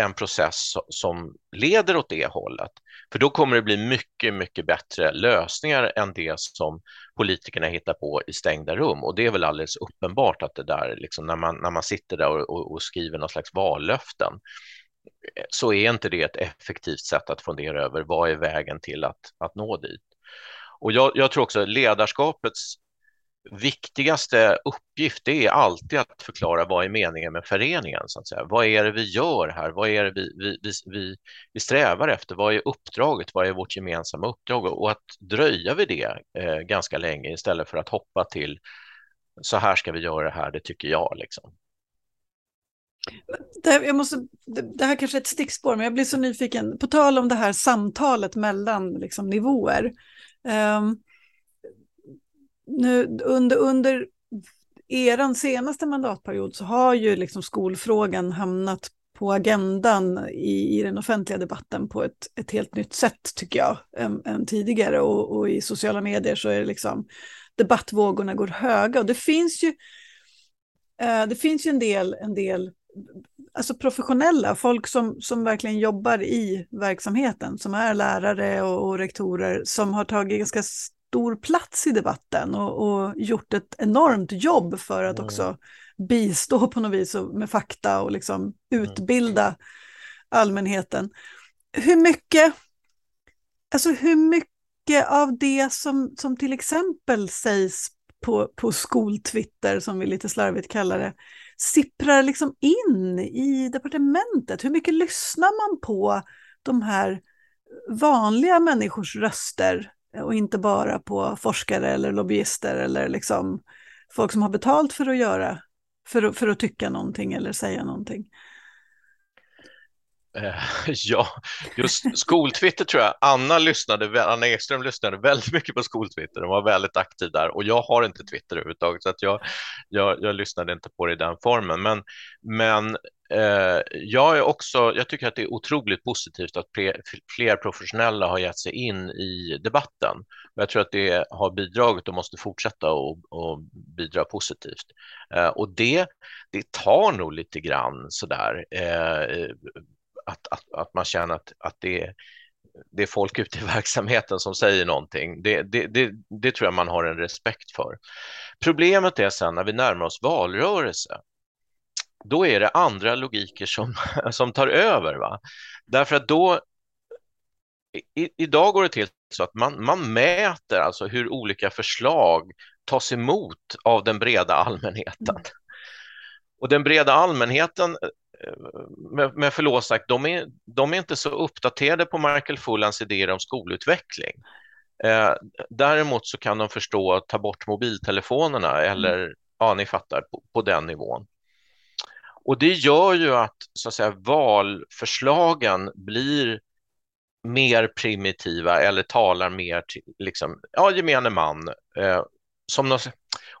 en process som leder åt det hållet. För då kommer det bli mycket, mycket bättre lösningar än det som politikerna hittar på i stängda rum. Och det är väl alldeles uppenbart att det där, liksom, när, man, när man sitter där och, och, och skriver någon slags vallöften, så är inte det ett effektivt sätt att fundera över vad är vägen till att, att nå dit. Och jag, jag tror också ledarskapets viktigaste uppgift är alltid att förklara vad är meningen med föreningen. Så att säga. Vad är det vi gör här? Vad är det vi, vi, vi, vi strävar efter? Vad är uppdraget? Vad är vårt gemensamma uppdrag? Och att dröja vid det eh, ganska länge istället för att hoppa till så här ska vi göra det här, det tycker jag. Liksom. Det, här, jag måste, det, här kanske är ett stickspår, men jag blir så nyfiken. På tal om det här samtalet mellan liksom, nivåer. Um, nu, under, under eran senaste mandatperiod så har ju liksom skolfrågan hamnat på agendan i, i den offentliga debatten på ett, ett helt nytt sätt tycker jag än, än tidigare. Och, och, i sociala medier så är det liksom debattvågorna går höga. Och det finns ju eh, det finns ju en del, en del alltså professionella, folk som, som verkligen jobbar i verksamheten, som är lärare och, och rektorer, som har tagit ganska stor plats i debatten och, och gjort ett enormt jobb för att mm. också bistå på något vis med fakta och liksom mm. utbilda allmänheten. Hur mycket, alltså hur mycket av det som, som till exempel sägs på, på skoltwitter, som vi lite slarvigt kallar det, sipprar liksom in i departementet? Hur mycket lyssnar man på de här vanliga människors röster och inte bara på forskare eller lobbyister eller liksom folk som har betalt för att göra, för, för att tycka någonting eller säga någonting. Eh, ja, just skoltwitter tror jag. Anna lyssnade, Anna Ekström lyssnade väldigt mycket på skoltwitter. Hon var väldigt aktiv där och jag har inte Twitter överhuvudtaget så att jag, jag, jag lyssnade inte på det i den formen. Men, men Eh, jag är också, jag tycker att det är otroligt positivt att fler, professionella har gett sig in i debatten. Jag tror att det har bidragit och måste fortsätta att bidra positivt. Eh, och det, det tar nog lite grann sådär. Eh, att, att, att man känner att, att det, är, det är folk ute i verksamheten som säger någonting. Det, det, det, det tror jag man har en respekt för. Problemet är sen när vi närmar oss valrörelse, då är det andra logiker som, som tar över. Va? Därför att då, i, idag går det till så att man, man mäter alltså hur olika förslag tas emot av den breda allmänheten. Mm. Och den breda allmänheten med, med förlov sagt, de är, de är inte så uppdaterade på Michael Fullans idéer om skolutveckling. Eh, däremot så kan de förstå att ta bort mobiltelefonerna eller, mm. ja ni fattar, på, på, den nivån. Och det gör ju att, så att säga, valförslagen blir mer primitiva eller talar mer till liksom, ja, gemene man. Eh, som någon,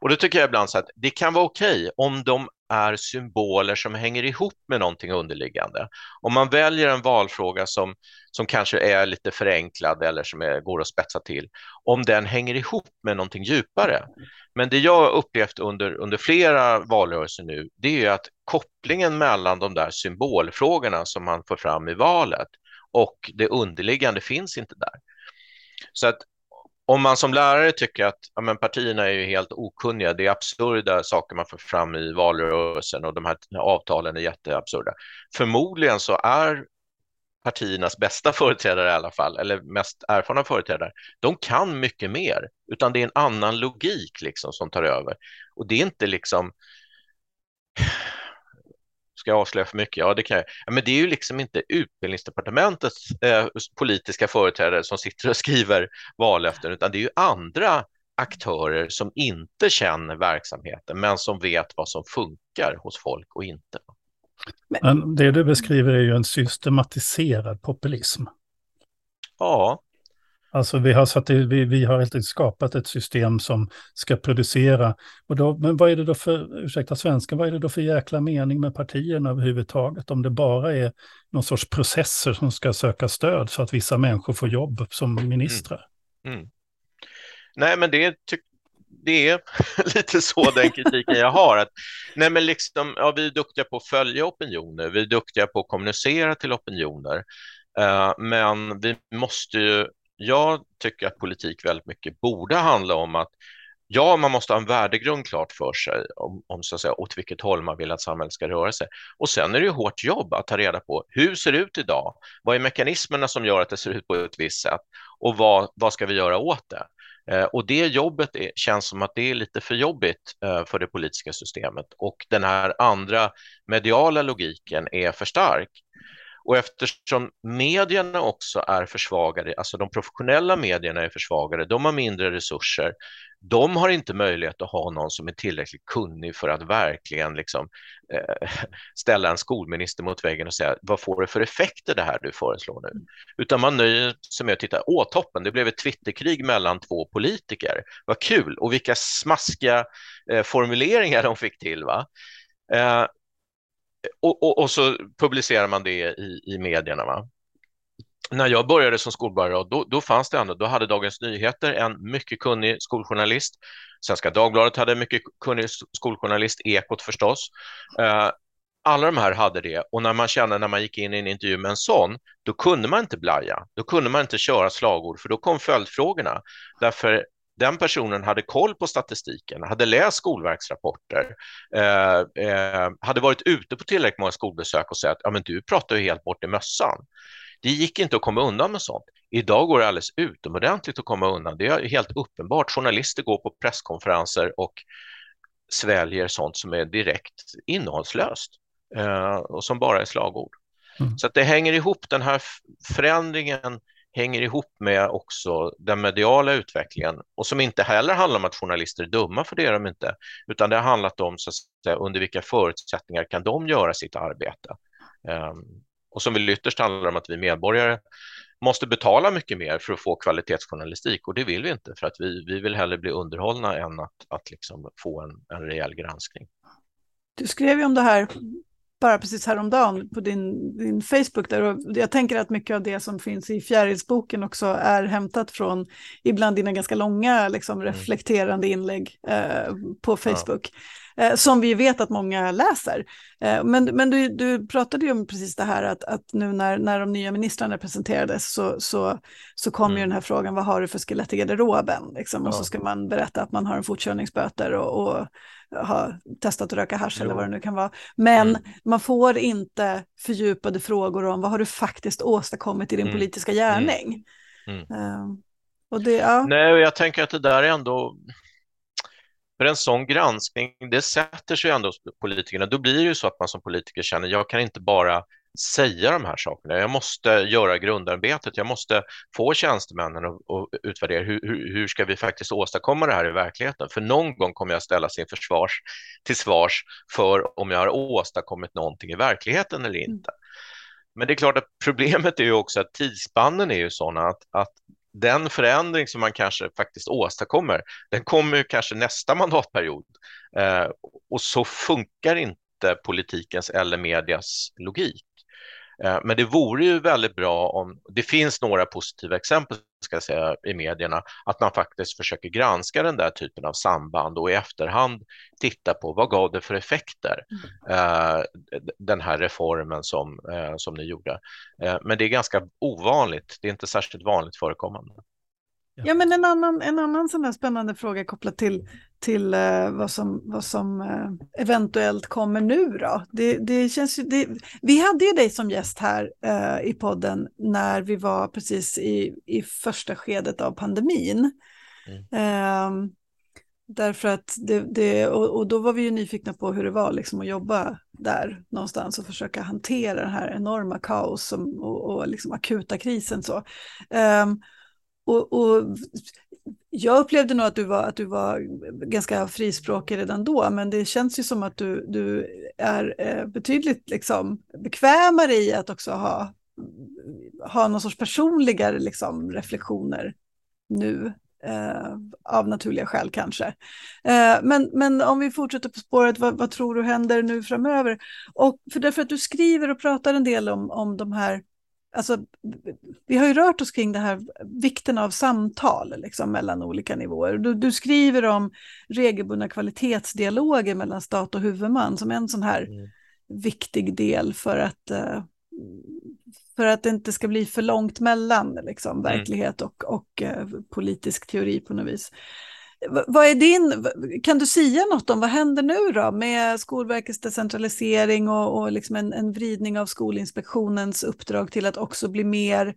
och då tycker jag ibland så att det kan vara okej okay om de är symboler som hänger ihop med någonting underliggande. Om man väljer en valfråga som, som kanske är lite förenklad eller som är, går att spetsa till, om den hänger ihop med någonting djupare. Men det jag upplevt under, under flera valrörelser nu, det är att kopplingen mellan de där symbolfrågorna som man får fram i valet och det underliggande finns inte där. Så att om man som lärare tycker att ja, men partierna är ju helt okunniga, det är absurda saker man får fram i valrörelsen och de här avtalen är jätteabsurda. Förmodligen så är partiernas bästa företrädare i alla fall, eller mest erfarna företrädare, de kan mycket mer, utan det är en annan logik liksom som tar över. Och det är inte liksom Ska jag avslöja för mycket? Ja, det kan jag. Men det är ju liksom inte utbildningsdepartementets eh, politiska företrädare som sitter och skriver vallöften, utan det är ju andra aktörer som inte känner verksamheten, men som vet vad som funkar hos folk och inte. Men det du beskriver är ju en systematiserad populism. Ja. Alltså vi har, satt, vi, vi har helt skapat ett system som ska producera. Och då, men vad är det då för, ursäkta svenska, vad är det då för jäkla mening med partierna överhuvudtaget? Om det bara är någon sorts processer som ska söka stöd så att vissa människor får jobb som ministrar. Mm. Mm. Nej, men det, det är lite så den kritiken jag har. Att, nej, men liksom, ja, vi är duktiga på att följa opinioner, vi är duktiga på att kommunicera till opinioner. Uh, men vi måste ju jag tycker att politik väldigt mycket borde handla om att ja, man måste ha en värdegrund klart för sig om, om så att säga, åt vilket håll man vill att samhället ska röra sig. Och sen är det ju hårt jobb att ta reda på hur ser det ut idag? Vad är mekanismerna som gör att det ser ut på ett visst sätt? Och vad, vad ska vi göra åt det? Eh, och det jobbet är, känns som att det är lite för jobbigt eh, för det politiska systemet och den här andra mediala logiken är för stark. Och eftersom medierna också är försvagade, alltså de professionella medierna är försvagade, de har mindre resurser, de har inte möjlighet att ha någon som är tillräckligt kunnig för att verkligen liksom, eh, ställa en skolminister mot väggen och säga vad får det för effekter det här du föreslår nu? Utan man nöjer sig med att titta, åh toppen, det blev ett Twitterkrig mellan två politiker, vad kul och vilka smaskiga eh, formuleringar de fick till. va? Eh, och, och, och, så publicerar man det i, i medierna. Va? När jag började som skolbörjare, då, då fanns det ändå, då hade Dagens Nyheter en mycket kunnig skoljournalist. Svenska Dagbladet hade en mycket kunnig skoljournalist, Ekot förstås. Eh, alla de här hade det och när man kände när man gick in i en intervju med en sån, då kunde man inte blaja. Då kunde man inte köra slagord för då kom följdfrågorna. Därför den personen hade koll på statistiken, hade läst Skolverksrapporter, eh, eh, hade varit ute på tillräckligt många skolbesök och sagt att ja, men du pratar ju helt bort i mössan. Det gick inte att komma undan med sånt. Idag går det alldeles utomordentligt att komma undan. Det är helt uppenbart. Journalister går på presskonferenser och sväljer sånt som är direkt innehållslöst eh, och som bara är slagord. Mm. Så det hänger ihop, den här förändringen hänger ihop med också den mediala utvecklingen och som inte heller handlar om att journalister är dumma, för det är de inte, utan det har handlat om så att säga, under vilka förutsättningar kan de göra sitt arbete. Um, och som väl ytterst handlar om att vi medborgare måste betala mycket mer för att få kvalitetsjournalistik och det vill vi inte för att vi, vi vill hellre bli underhållna än att, att liksom få en, en rejäl granskning. Du skrev ju om det här bara precis häromdagen på din, din Facebook. Där, och jag tänker att mycket av det som finns i Fjärilsboken också är hämtat från ibland dina ganska långa liksom, mm. reflekterande inlägg eh, på Facebook. Ja. Eh, som vi vet att många läser. Eh, men men du, du pratade ju om precis det här att, att nu när, när de nya ministrarna presenterades så, så, så kom mm. ju den här frågan, vad har du för skelett i garderoben? Liksom, ja. Och så ska man berätta att man har en fortkörningsböter och, och har testat att röka hasch eller vad det nu kan vara. Men mm. man får inte fördjupade frågor om vad har du faktiskt åstadkommit i din mm. politiska gärning. Uh, och det, ja. Nej, jag tänker att det där är ändå för en sån granskning, det sätter sig ändå hos politikerna. Då blir det ju så att man som politiker känner, jag kan inte bara säga de här sakerna. Jag måste göra grundarbetet. Jag måste få tjänstemännen att, utvärdera hur, hur, ska vi faktiskt åstadkomma det här i verkligheten? För någon gång kommer jag ställas inför svars, till svars för om jag har åstadkommit någonting i verkligheten eller inte. Mm. Men det är klart att problemet är ju också att tidsspannen är ju sådana att, att den förändring som man kanske faktiskt åstadkommer, den kommer ju kanske nästa mandatperiod. Eh, och så funkar inte politikens eller medias logik. Eh, men det vore ju väldigt bra om, det finns några positiva exempel ska jag säga, i medierna, att man faktiskt försöker granska den där typen av samband och i efterhand titta på vad gav det för effekter, mm. den här reformen som, eh, som ni gjorde. men det är ganska ovanligt, det är inte särskilt vanligt förekommande. Ja, men en annan, en annan sån här spännande fråga kopplat till, till uh, vad som, vad som uh, eventuellt kommer nu då. Det, det känns ju, det, vi hade ju dig som gäst här uh, i podden när vi var precis i, i första skedet av pandemin. Mm. Ehm, därför att det, det och, och, då var vi ju nyfikna på hur det var liksom att jobba där någonstans och försöka hantera den här enorma kaos som, och, och liksom akuta krisen. Så. Och, och, jag upplevde nog att du, var, att du var ganska frispråkig redan då, men det känns ju som att du, du är eh, betydligt liksom, bekvämare i att också ha, ha någon sorts personligare liksom, reflektioner nu eh, av naturliga skäl kanske. Eh, men, men om vi fortsätter på spåret, vad, vad, tror du händer nu framöver? Och för därför att du skriver och pratar en del om, om de här Alltså, vi har ju rört oss kring det här vikten av samtal liksom, mellan olika nivåer. Du, du, skriver om regelbundna kvalitetsdialoger mellan stat och huvudman som en sån här mm. viktig del för att, uh, för att det inte ska bli för långt mellan liksom, mm. verklighet och, och uh, politisk teori på något vis. Vad är din, kan du säga något om vad händer nu då med Skolverkets decentralisering och, och liksom en, en vridning av Skolinspektionens uppdrag till att också bli mer,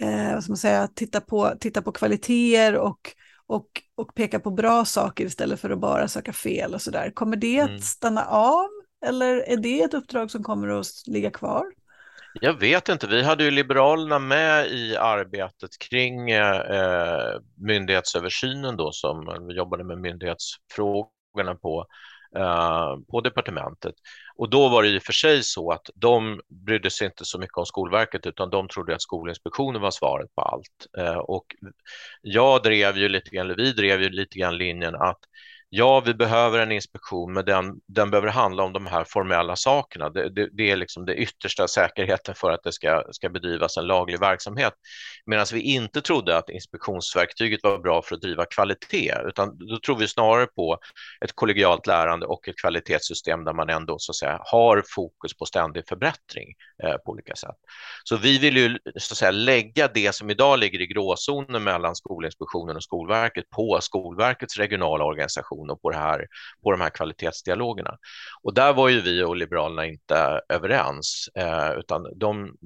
eh, vad ska man säga, titta på, titta på kvaliteter och, och, och peka på bra saker istället för att bara söka fel och sådär. Kommer det mm. att stanna av eller är det ett uppdrag som kommer att ligga kvar? Jag vet inte. Vi hade ju Liberalerna med i arbetet kring eh, myndighetsöversynen då som vi jobbade med myndighetsfrågorna på, eh, på departementet. Och då var det i och för sig så att de brydde sig inte så mycket om Skolverket utan de trodde att Skolinspektionen var svaret på allt. Eh, och jag drev ju lite grann, eller vi drev ju lite grann linjen att ja, vi behöver en inspektion, men den, den behöver handla om de här formella sakerna. Det, det, det är liksom det yttersta säkerheten för att det ska, ska bedrivas en laglig verksamhet. Medan vi inte trodde att inspektionsverktyget var bra för att driva kvalitet, utan då tror vi snarare på ett kollegialt lärande och ett kvalitetssystem där man ändå så att säga har fokus på ständig förbättring eh, på olika sätt. Så vi vill ju så att säga lägga det som idag ligger i gråzonen mellan Skolinspektionen och Skolverket på Skolverkets regionala organisation kommunikation och på, det här, på de här kvalitetsdialogerna. Och där var ju vi och Liberalerna inte överens, eh, utan de,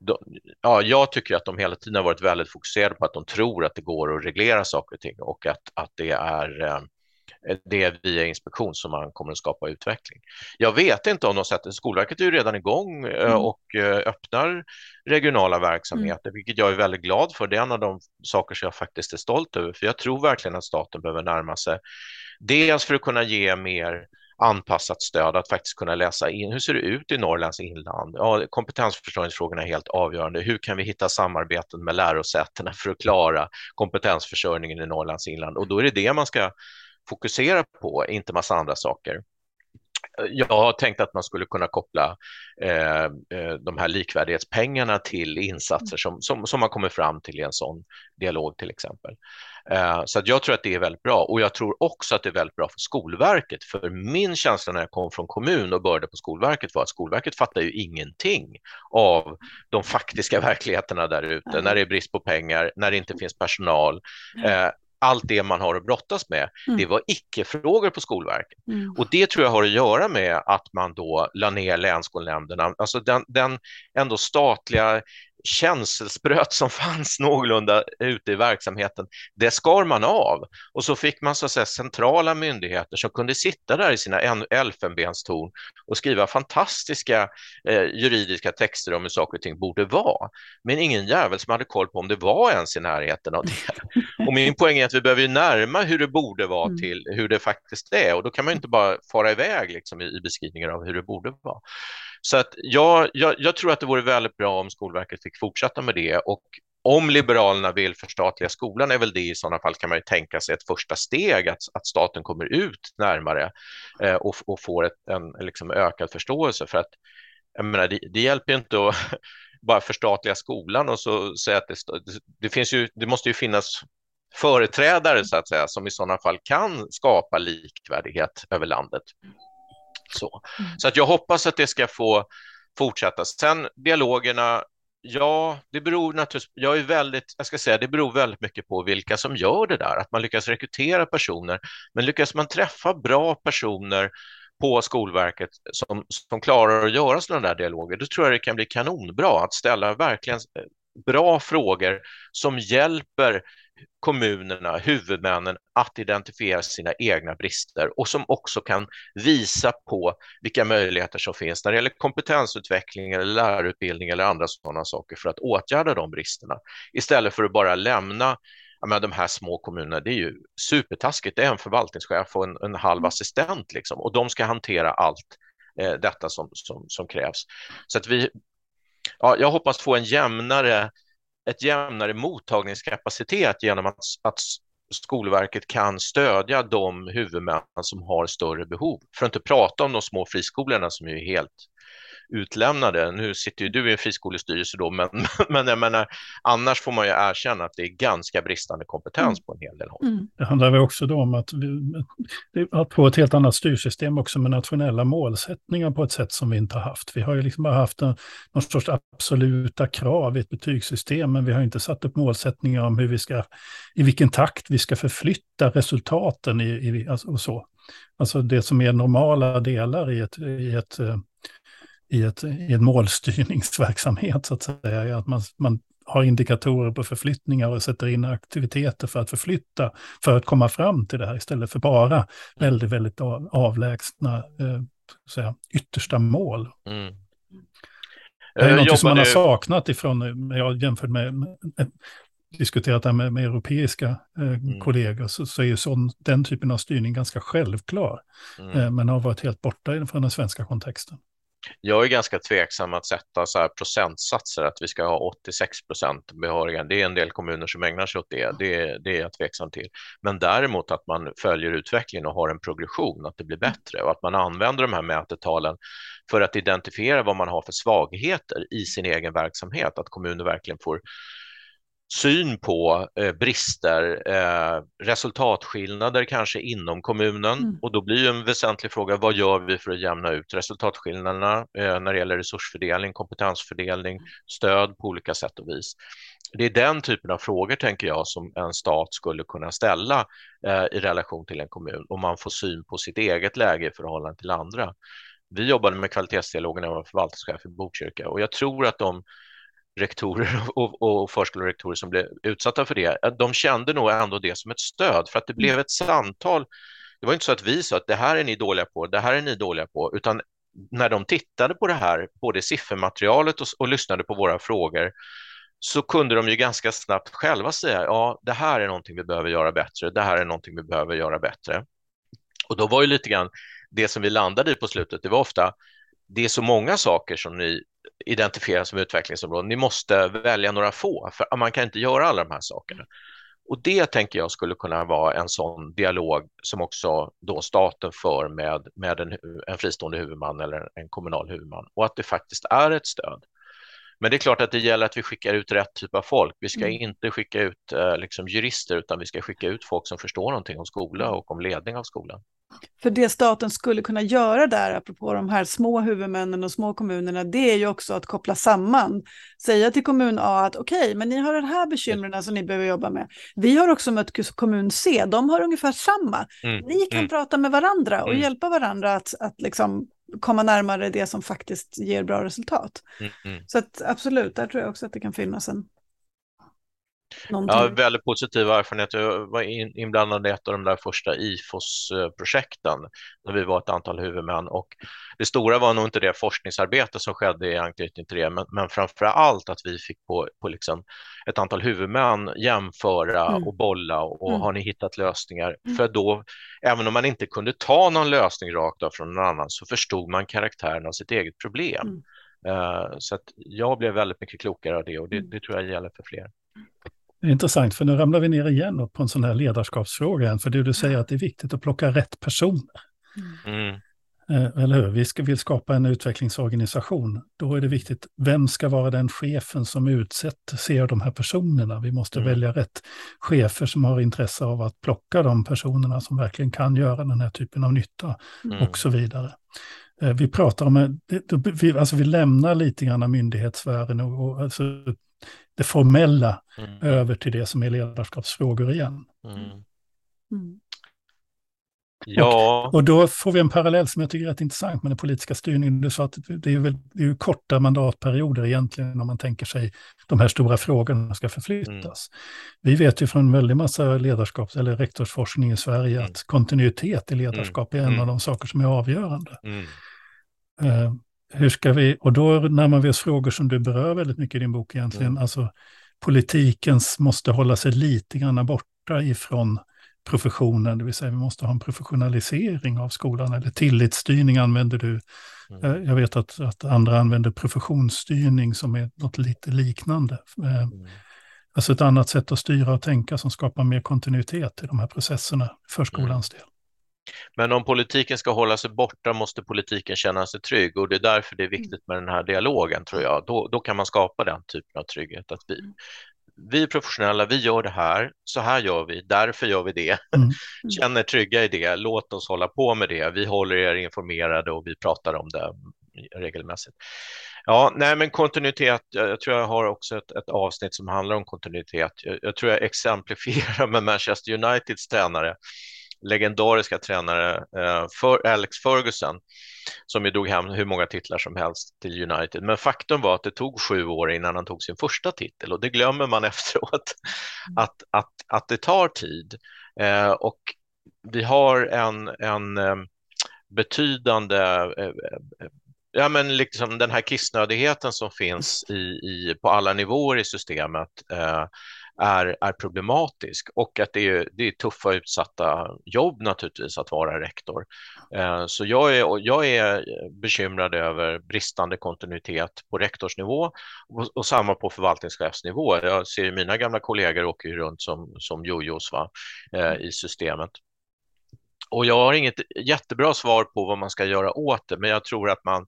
de, ja, jag tycker att de hela tiden har varit väldigt fokuserade på att de tror att det går att reglera saker och ting och att, att det är eh, det är via inspektion som man kommer att skapa utveckling. Jag vet inte om de sätter, Skolverket är ju redan igång eh, mm. och eh, öppnar regionala verksamheter, mm. vilket jag är väldigt glad för. Det är en av de saker som jag faktiskt är stolt över, för jag tror verkligen att staten behöver närma sig, dels för att kunna ge mer anpassat stöd, att faktiskt kunna läsa in hur ser det ut i Norrlands inland? Ja, kompetensförsörjningsfrågorna är helt avgörande. Hur kan vi hitta samarbeten med lärosätena för att klara kompetensförsörjningen i Norrlands inland? Och då är det det man ska fokusera på, inte massa andra saker. Jag har tänkt att man skulle kunna koppla eh, eh, de här likvärdighetspengarna till insatser som, som, som man kommer fram till i en sån dialog till exempel. Eh, så jag tror att det är väldigt bra och jag tror också att det är väldigt bra för Skolverket. För min känsla när jag kom från kommun och började på Skolverket var att Skolverket fattar ju ingenting av de faktiska verkligheterna där ute, när det är brist på pengar, när det inte finns personal. Eh, allt det man har att brottas med, mm. det var icke-frågor på Skolverket. Mm. Och det tror jag har att göra med att man då la ner länsskolnämnderna, alltså den, den ändå statliga känselspröt som fanns någorlunda ute i verksamheten, det skar man av och så fick man så att säga centrala myndigheter som kunde sitta där i sina elfenbenstorn och skriva fantastiska eh, juridiska texter om hur saker och ting borde vara. Men ingen jävel som hade koll på om det var ens i närheten av det. Och min poäng är att vi behöver närma hur det borde vara mm. till hur det faktiskt är och då kan man inte bara fara iväg liksom, i, i beskrivningar av hur det borde vara. Så att jag, jag, jag, tror att det vore väldigt bra om Skolverket fick fortsätta med det och om Liberalerna vill förstatliga skolan är väl det i sådana fall kan man ju tänka sig ett första steg att, att staten kommer ut närmare eh, och, och får ett, en liksom ökad förståelse för att jag menar, det, det hjälper inte att bara förstatliga skolan och så säga att det, det finns ju, det måste ju finnas företrädare så att säga som i sådana fall kan skapa likvärdighet över landet. Så, mm. så att jag hoppas att det ska få fortsätta. Sen dialogerna, ja, det beror naturligtvis, jag är väldigt, jag ska säga, det beror väldigt mycket på vilka som gör det där, att man lyckas rekrytera personer, men lyckas man träffa bra personer på Skolverket som, som klarar att göra sådana där dialoger, då tror jag det kan bli kanonbra att ställa verkligen bra frågor som hjälper kommunerna, huvudmännen att identifiera sina egna brister och som också kan visa på vilka möjligheter som finns när det gäller kompetensutveckling eller lärarutbildning eller andra sådana saker för att åtgärda de bristerna istället för att bara lämna menar, de här små kommunerna, det är ju supertaskigt. Det är en förvaltningschef och en, en halv mm. assistent liksom, och de ska hantera allt eh, detta som, som, som krävs. Så att vi, ja, jag hoppas få en jämnare ett jämnare mottagningskapacitet genom att, att Skolverket kan stödja de huvudmän som har större behov. För att inte prata om de små friskolorna som är helt utlämnade. Nu sitter ju du i en friskolestyrelse då, men, men jag menar, annars får man ju erkänna att det är ganska bristande kompetens mm. på en hel del håll. Mm. Det handlar väl också då om att, vi, att få ett helt annat styrsystem också med nationella målsättningar på ett sätt som vi inte har haft. Vi har ju liksom bara haft en, någon sorts absoluta krav i ett betygssystem, men vi har inte satt upp målsättningar om hur vi ska, i vilken takt vi ska förflytta resultaten i, i alltså, och så. Alltså det som är normala delar i ett, i ett eh, i, ett, i en målstyrningsverksamhet så att säga. Att man, man har indikatorer på förflyttningar och sätter in aktiviteter för att förflytta, för att komma fram till det här istället för bara väldigt, väldigt avlägsna eh, säga, yttersta mål. Mm. Det är eh, något som man har saknat ifrån, jag jämfört med, med diskuterat det här med, med europeiska eh, mm. kollegor, så, så är ju sån, den typen av styrning ganska självklar, mm. eh, men har varit helt borta från den svenska kontexten. Jag är ganska tveksam att sätta så här procentsatser, att vi ska ha 86 procent behöriga. Det är en del kommuner som ägnar sig åt det. Det, det är jag tveksam till. Men däremot att man följer utvecklingen och har en progression, att det blir bättre och att man använder de här mätetalen för att identifiera vad man har för svagheter i sin egen verksamhet, att kommuner verkligen får syn på eh, brister, eh, resultatskillnader kanske inom kommunen mm. och då blir ju en väsentlig fråga vad gör vi för att jämna ut resultatskillnaderna eh, när det gäller resursfördelning, kompetensfördelning, stöd på olika sätt och vis. Det är den typen av frågor tänker jag som en stat skulle kunna ställa eh, i relation till en kommun om man får syn på sitt eget läge i förhållande till andra. Vi jobbade med kvalitetsdialogen när jag var förvaltningschef i Botkyrka och jag tror att de rektorer och, och förskolerektorer som blev utsatta för det, de kände nog ändå det som ett stöd för att det blev mm. ett samtal. Det var inte så att vi sa att det här är ni dåliga på, det här är ni dåliga på, utan när de tittade på det här, både siffermaterialet och, och lyssnade på våra frågor, så kunde de ju ganska snabbt själva säga, ja, det här är någonting vi behöver göra bättre, det här är någonting vi behöver göra bättre. Och då var ju lite grann det som vi landade i på slutet, det var ofta, det är så många saker som ni identifiera som utvecklingsområden. Ni måste välja några få, för man kan inte göra alla de här sakerna. Och det tänker jag skulle kunna vara en sån dialog som också då staten för med, med en, en fristående huvudman eller en kommunal huvudman och att det faktiskt är ett stöd. Men det är klart att det gäller att vi skickar ut rätt typ av folk. Vi ska mm. inte skicka ut eh, liksom jurister utan vi ska skicka ut folk som förstår någonting om skola och om ledning av skolan. För det staten skulle kunna göra där, apropå de här små huvudmännen och små kommunerna, det är ju också att koppla samman. Säga till kommun A att okej, okay, men ni har den här bekymren som ni behöver jobba med. Vi har också mött kommun C, de har ungefär samma. Mm. Ni kan mm. prata med varandra och mm. hjälpa varandra att, att liksom komma närmare det som faktiskt ger bra resultat. Mm. mm. Så att, absolut, där tror jag också att det kan finnas en, Någonting. Ja, väldigt positiv erfarenhet. Jag var inblandad i ett av de där första IFOS-projekten när vi var ett antal huvudmän och det stora var nog inte det forskningsarbete som skedde i anknytning till det, men, men framför allt att vi fick på, på liksom ett antal huvudmän jämföra mm. och bolla och, och mm. har ni hittat lösningar? Mm. För då, även om man inte kunde ta någon lösning rakt av från någon annan så förstod man karaktären av sitt eget problem. Uh, så att jag blev väldigt mycket klokare av det och det, mm. det tror jag gäller för fler. Intressant, för nu ramlar vi ner igen på en sån här ledarskapsfråga. Igen, för det du säger att det är viktigt att plocka rätt personer. Mm. Eh, eller hur? Vi ska, vill skapa en utvecklingsorganisation. Då är det viktigt, vem ska vara den chefen som utser de här personerna? Vi måste mm. välja rätt chefer som har intresse av att plocka de personerna som verkligen kan göra den här typen av nytta mm. och så vidare. Eh, vi pratar om, vi, alltså vi lämnar lite grann myndighetssfären och, och alltså det formella mm. över till det som är ledarskapsfrågor igen. Mm. Mm. Ja. Och, och, då får vi en parallell som jag tycker är rätt intressant med den politiska styrningen. Du sa att det är, väl, det är ju korta mandatperioder egentligen om man tänker sig de här stora frågorna ska förflyttas. Mm. Vi vet ju från väldigt massa ledarskaps eller rektorsforskning i Sverige mm. att kontinuitet i ledarskap är en mm. av de saker som är avgörande. Uh, hur ska vi, och då närmar vi oss frågor som du berör väldigt mycket i din bok egentligen, mm. alltså politikens måste hålla sig lite grann borta ifrån professionen, det vill säga vi måste ha en professionalisering av skolan, eller tillitsstyrning använder du. Mm. Eh, jag vet att, att andra använder professionsstyrning som är något lite liknande. Eh, mm. Alltså ett annat sätt att styra och tänka som skapar mer kontinuitet i de här processerna för skolans del. Men om politiken ska hålla sig borta måste politiken känna sig trygg och det är därför det är viktigt med den här dialogen tror jag. Då, då kan man skapa den typen av trygghet. Att vi, vi är professionella, vi gör det här, så här gör vi, därför gör vi det. Mm. Känner trygga i det, låt oss hålla på med det. Vi håller er informerade och vi pratar om det regelmässigt. Ja, nej, men kontinuitet. Jag, jag, tror jag har också ett, ett, avsnitt som handlar om kontinuitet. Jag, jag tror jag exemplifierar med Manchester Uniteds tränare legendariska tränare eh, för Alex Ferguson som ju drog hem hur många titlar som helst till United. Men faktum var att det tog sju år innan han tog sin första titel och det glömmer man efteråt att, att, att det tar tid. Eh, och vi har en, en eh, betydande eh, eh, ja, men liksom den här kissnödigheten som finns i, i, på alla nivåer i systemet eh, är, är problematisk och att det är, det är tuffa utsatta jobb naturligtvis att vara rektor. Eh, så jag är, jag är bekymrad över bristande kontinuitet på rektorsnivå och, och samma på förvaltningschefsnivå. Jag ser ju mina gamla kollegor åker runt som, som jojos va, eh, i systemet. Och jag har inget jättebra svar på vad man ska göra åt det, men jag tror att man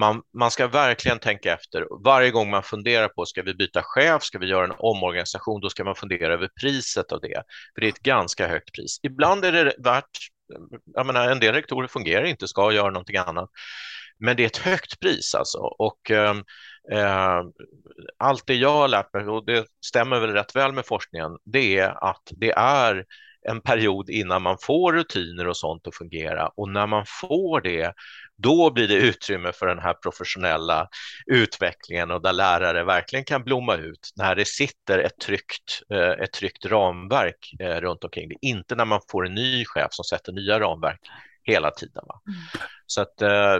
man, man ska verkligen tänka efter. Varje gång man funderar på ska vi byta chef, ska vi göra en omorganisation, då ska man fundera över priset av det. För det är ett ganska högt pris. Ibland är det värt, jag menar, en del rektorer fungerar inte, ska göra någonting annat. Men det är ett högt pris alltså. Och eh, allt det jag har lärt mig, och det stämmer väl rätt väl med forskningen, det är att det är en period innan man får rutiner och sånt att fungera och när man får det då blir det utrymme för den här professionella utvecklingen och där lärare verkligen kan blomma ut när det sitter ett tryggt, eh, ett tryggt ramverk eh, runt omkring det. Inte när man får en ny chef som sätter nya ramverk hela tiden. Va? Mm. Så att, eh,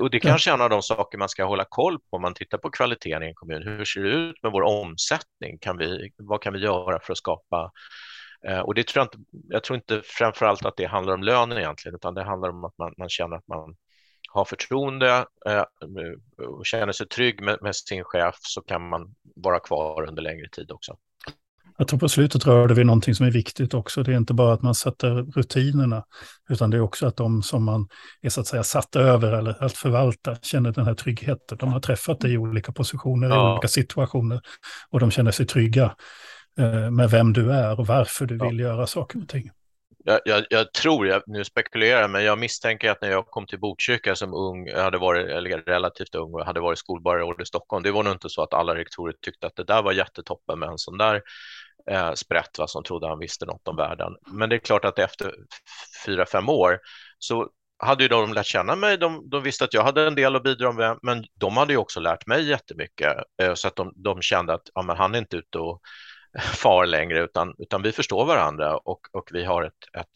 och det kanske är en av de saker man ska hålla koll på om man tittar på kvaliteten i en kommun. Hur ser det ut med vår omsättning? Kan vi, vad kan vi göra för att skapa och det tror jag inte, jag tror inte framför allt att det handlar om lönen egentligen, utan det handlar om att man, man känner att man har förtroende eh, och känner sig trygg med, med, sin chef så kan man vara kvar under längre tid också. Jag tror på slutet rörde vi någonting som är viktigt också. Det är inte bara att man sätter rutinerna, utan det är också att de som man är så att säga satt över eller att förvalta känner den här tryggheten. De har träffat dig i olika positioner, ja. i olika situationer och de känner sig trygga eh, med vem du är och varför du ja. vill göra saker och ting jag, jag, jag, tror, jag, nu spekulerar men jag misstänker att när jag kom till Botkyrka som ung, jag hade varit eller relativt ung och hade varit skolborgarråd i Stockholm, det var nog inte så att alla rektorer tyckte att det där var jättetoppen med en sån där eh, sprätt va, som trodde han visste något om världen. Men det är klart att efter fyra, fem år så hade ju de lärt känna mig, de, de visste att jag hade en del att bidra med, men de hade ju också lärt mig jättemycket, eh, så att de, de kände att ja, men han är inte ute och far längre, utan, utan vi förstår varandra och, och vi har ett, ett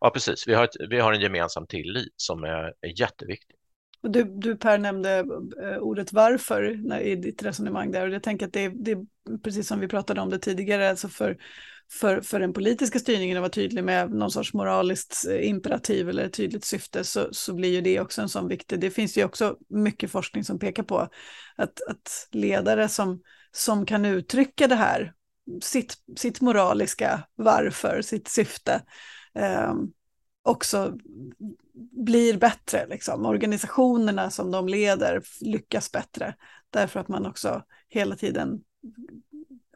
ja precis, vi har, ett, vi har en gemensam tillit som är, är jätteviktig. Du, du Per nämnde eh, ordet varför när, i ditt resonemang där. Och jag tänker att det, det är precis som vi pratade om det tidigare, alltså för, för, för den politiska styrningen att vara tydlig med någon sorts moraliskt eh, imperativ eller tydligt syfte så, så blir ju det också en sån viktig, det finns ju också mycket forskning som pekar på att, att ledare som, som kan uttrycka det här sitt, sitt moraliska varför, sitt syfte, eh, också blir bättre. Liksom. Organisationerna som de leder lyckas bättre därför att man också hela tiden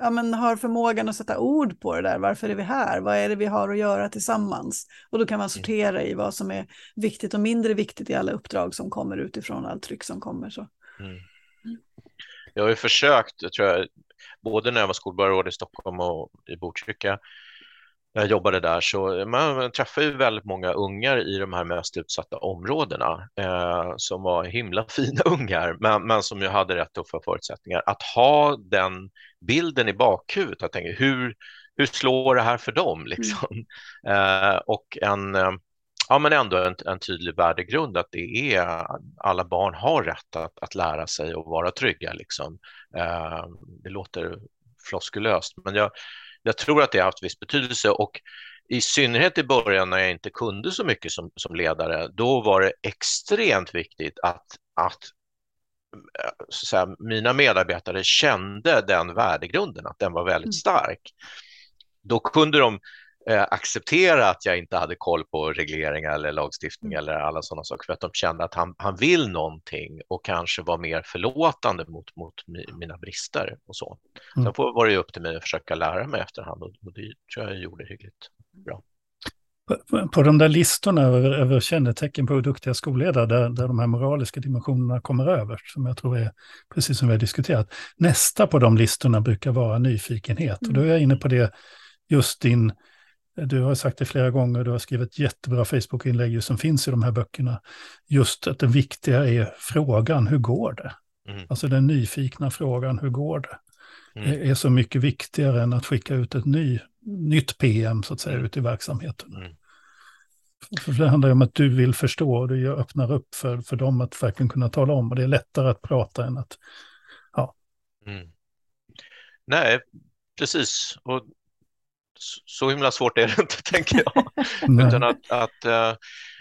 ja, men har förmågan att sätta ord på det där. Varför är vi här? Vad är det vi har att göra tillsammans? Och då kan man mm. sortera i vad som är viktigt och mindre viktigt i alla uppdrag som kommer utifrån allt tryck som kommer. Så. Mm. Jag har ju försökt, tror jag, både när jag var skolborgarråd i Stockholm och i Botkyrka, när jag jobbade där, så man träffade ju väldigt många ungar i de här mest utsatta områdena eh, som var himla fina ungar, men, men som ju hade rätt tuffa förutsättningar. Att ha den bilden i bakhuvudet, jag tänker hur, hur slår det här för dem? Liksom? Mm. Eh, och en eh, ja, men ändå en, en, tydlig värdegrund att det är alla barn har rätt att, att lära sig och vara trygga. Liksom. Eh, det låter floskulöst, men jag, jag tror att det har haft viss betydelse och i synnerhet i början när jag inte kunde så mycket som, som ledare, då var det extremt viktigt att, att så säga, mina medarbetare kände den värdegrunden, att den var väldigt mm. stark, då kunde de eh, acceptera att jag inte hade koll på regleringar eller lagstiftning mm. eller alla sådana saker för att de kände att han, han vill någonting och kanske var mer förlåtande mot, mot mina brister och så. Mm. Sen var det ju upp till mig att försöka lära mig efterhand och, och det tror jag jag gjorde hyggligt bra. På, på de där listorna över, över kännetecken på duktiga skolledare, där, där de här moraliska dimensionerna kommer över, som jag tror är precis som vi har diskuterat. Nästa på de listorna brukar vara nyfikenhet. Mm. Och då är jag inne på det, just din du har sagt det flera gånger, du har skrivit jättebra Facebook-inlägg som finns i de här böckerna. Just att det viktiga är frågan, hur går det? Mm. Alltså den nyfikna frågan, hur går det? Mm. är så mycket viktigare än att skicka ut ett ny, nytt PM så att säga mm. ut i verksamheten. Mm. För det handlar ju om att du vill förstå och du öppnar upp för, för dem att verkligen kunna tala om. Och det är lättare att prata än att, ja. Mm. Nej, precis. Och så himla svårt är det inte, tänker jag. Utan att, att uh,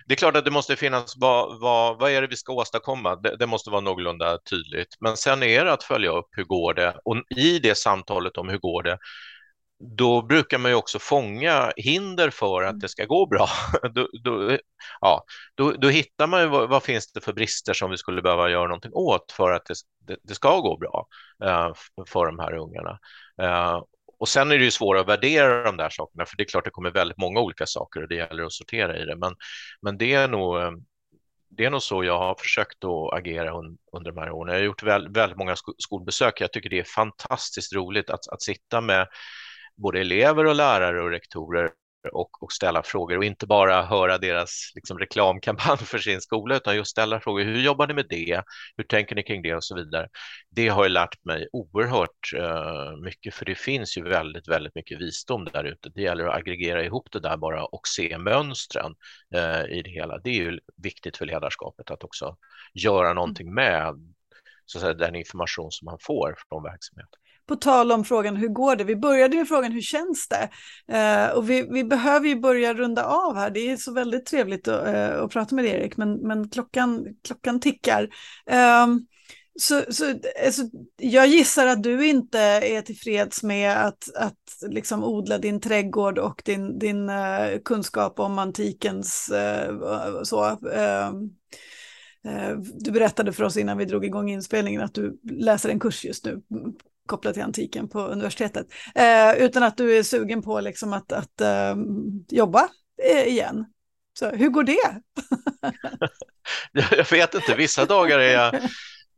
det är klart att det måste finnas, vad, vad, vad är det vi ska åstadkomma? Det, det, måste vara någorlunda tydligt. Men sen är det att följa upp hur går det? Och i det samtalet om hur går det, då brukar man ju också fånga hinder för att det ska gå bra. Då, då, ja, då, då hittar man ju vad, vad, finns det för brister som vi skulle behöva göra någonting åt för att det, det, det ska gå bra uh, för de här ungarna. Uh, och sen är det ju svårare att värdera de där sakerna, för det är klart det kommer väldigt många olika saker och det gäller att sortera i det. Men, men det, är nog, eh, det är nog så jag har försökt att agera un, under de här åren. Jag har gjort väl, väldigt många skolbesök. Jag tycker det är fantastiskt roligt att, att sitta med både elever och lärare och rektorer och, och, ställa frågor och inte bara höra deras liksom, reklamkampanj för sin skola utan just ställa frågor. Hur jobbar ni med det? Hur tänker ni kring det och så vidare? Det har ju lärt mig oerhört uh, mycket för det finns ju väldigt, väldigt mycket visdom där ute. Det gäller att aggregera ihop det där bara och se mönstren uh, i det hela. Det är ju viktigt för ledarskapet att också göra någonting med så att säga, den information som man får från verksamheten på tal om frågan hur går det? Vi började med frågan hur känns det? Eh, och vi, vi, behöver ju börja runda av här. Det är så väldigt trevligt att, eh, att prata med dig Erik, men, men klockan, klockan tickar. Eh, så, så alltså, jag gissar att du inte är tillfreds med att, att liksom odla din trädgård och din, din uh, kunskap om antikens uh, så. Uh, du berättade för oss innan vi drog igång inspelningen att du läser en kurs just nu kopplat till antiken på universitetet. Eh, utan att du är sugen på liksom att, att eh, jobba eh, igen. Så hur går det? jag vet inte, vissa dagar är jag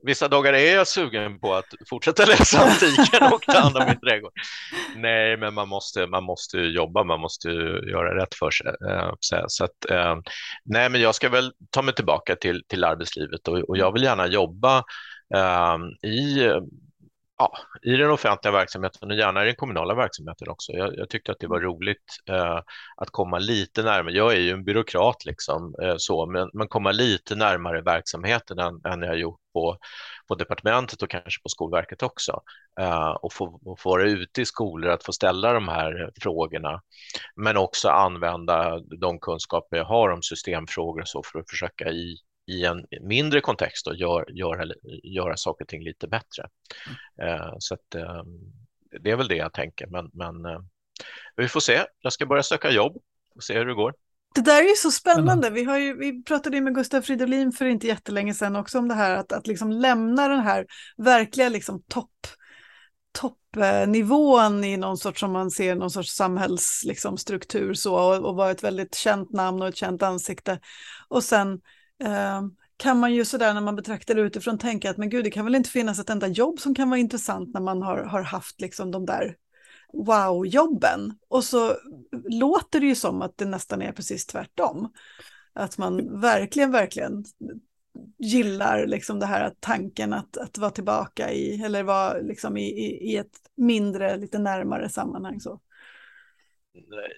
Vissa dagar är jag sugen på att fortsätta läsa antiken och ta hand om min trädgård. Nej, men man måste, man måste jobba, man måste göra rätt för sig. Eh, så att, eh, nej, men jag ska väl ta mig tillbaka till, till arbetslivet och, och jag vill gärna jobba um, i ja, i den offentliga verksamheten och gärna i den kommunala verksamheten också. Jag, jag tyckte att det var roligt eh, att komma lite närmare. Jag är ju en byråkrat liksom eh, så, men, men komma lite närmare verksamheten än, än jag gjort på, på departementet och kanske på Skolverket också. Eh, och, få, och få vara ute i skolor, att få ställa de här frågorna, men också använda de kunskaper jag har om systemfrågor och så för att försöka i i en mindre kontext och gör, gör, göra saker och ting lite bättre. Mm. Så att, ehm, det är väl det jag tänker, men, men eh, vi får se. Jag ska börja söka jobb och se hur det går. Det där är ju så spännande. Vi, har ju, vi pratade med Gustav Fridolin för inte jättelänge sedan också om det här att, att liksom lämna den här verkliga liksom topp toppnivån i någon sorts, som man ser, någon sorts samhällsstruktur liksom, så och, och vara ett väldigt känt namn och ett känt ansikte. Och sen Ehm, kan man ju sådär när man betraktar det utifrån tänka att men gud, det kan väl inte finnas ett enda jobb som kan vara intressant när man har, har haft liksom de där wow-jobben. Och så låter det ju som att det nästan är precis tvärtom. Att man verkligen, verkligen gillar liksom det här tanken att, att vara tillbaka i, eller vara liksom i, i, i ett mindre, lite närmare sammanhang. Så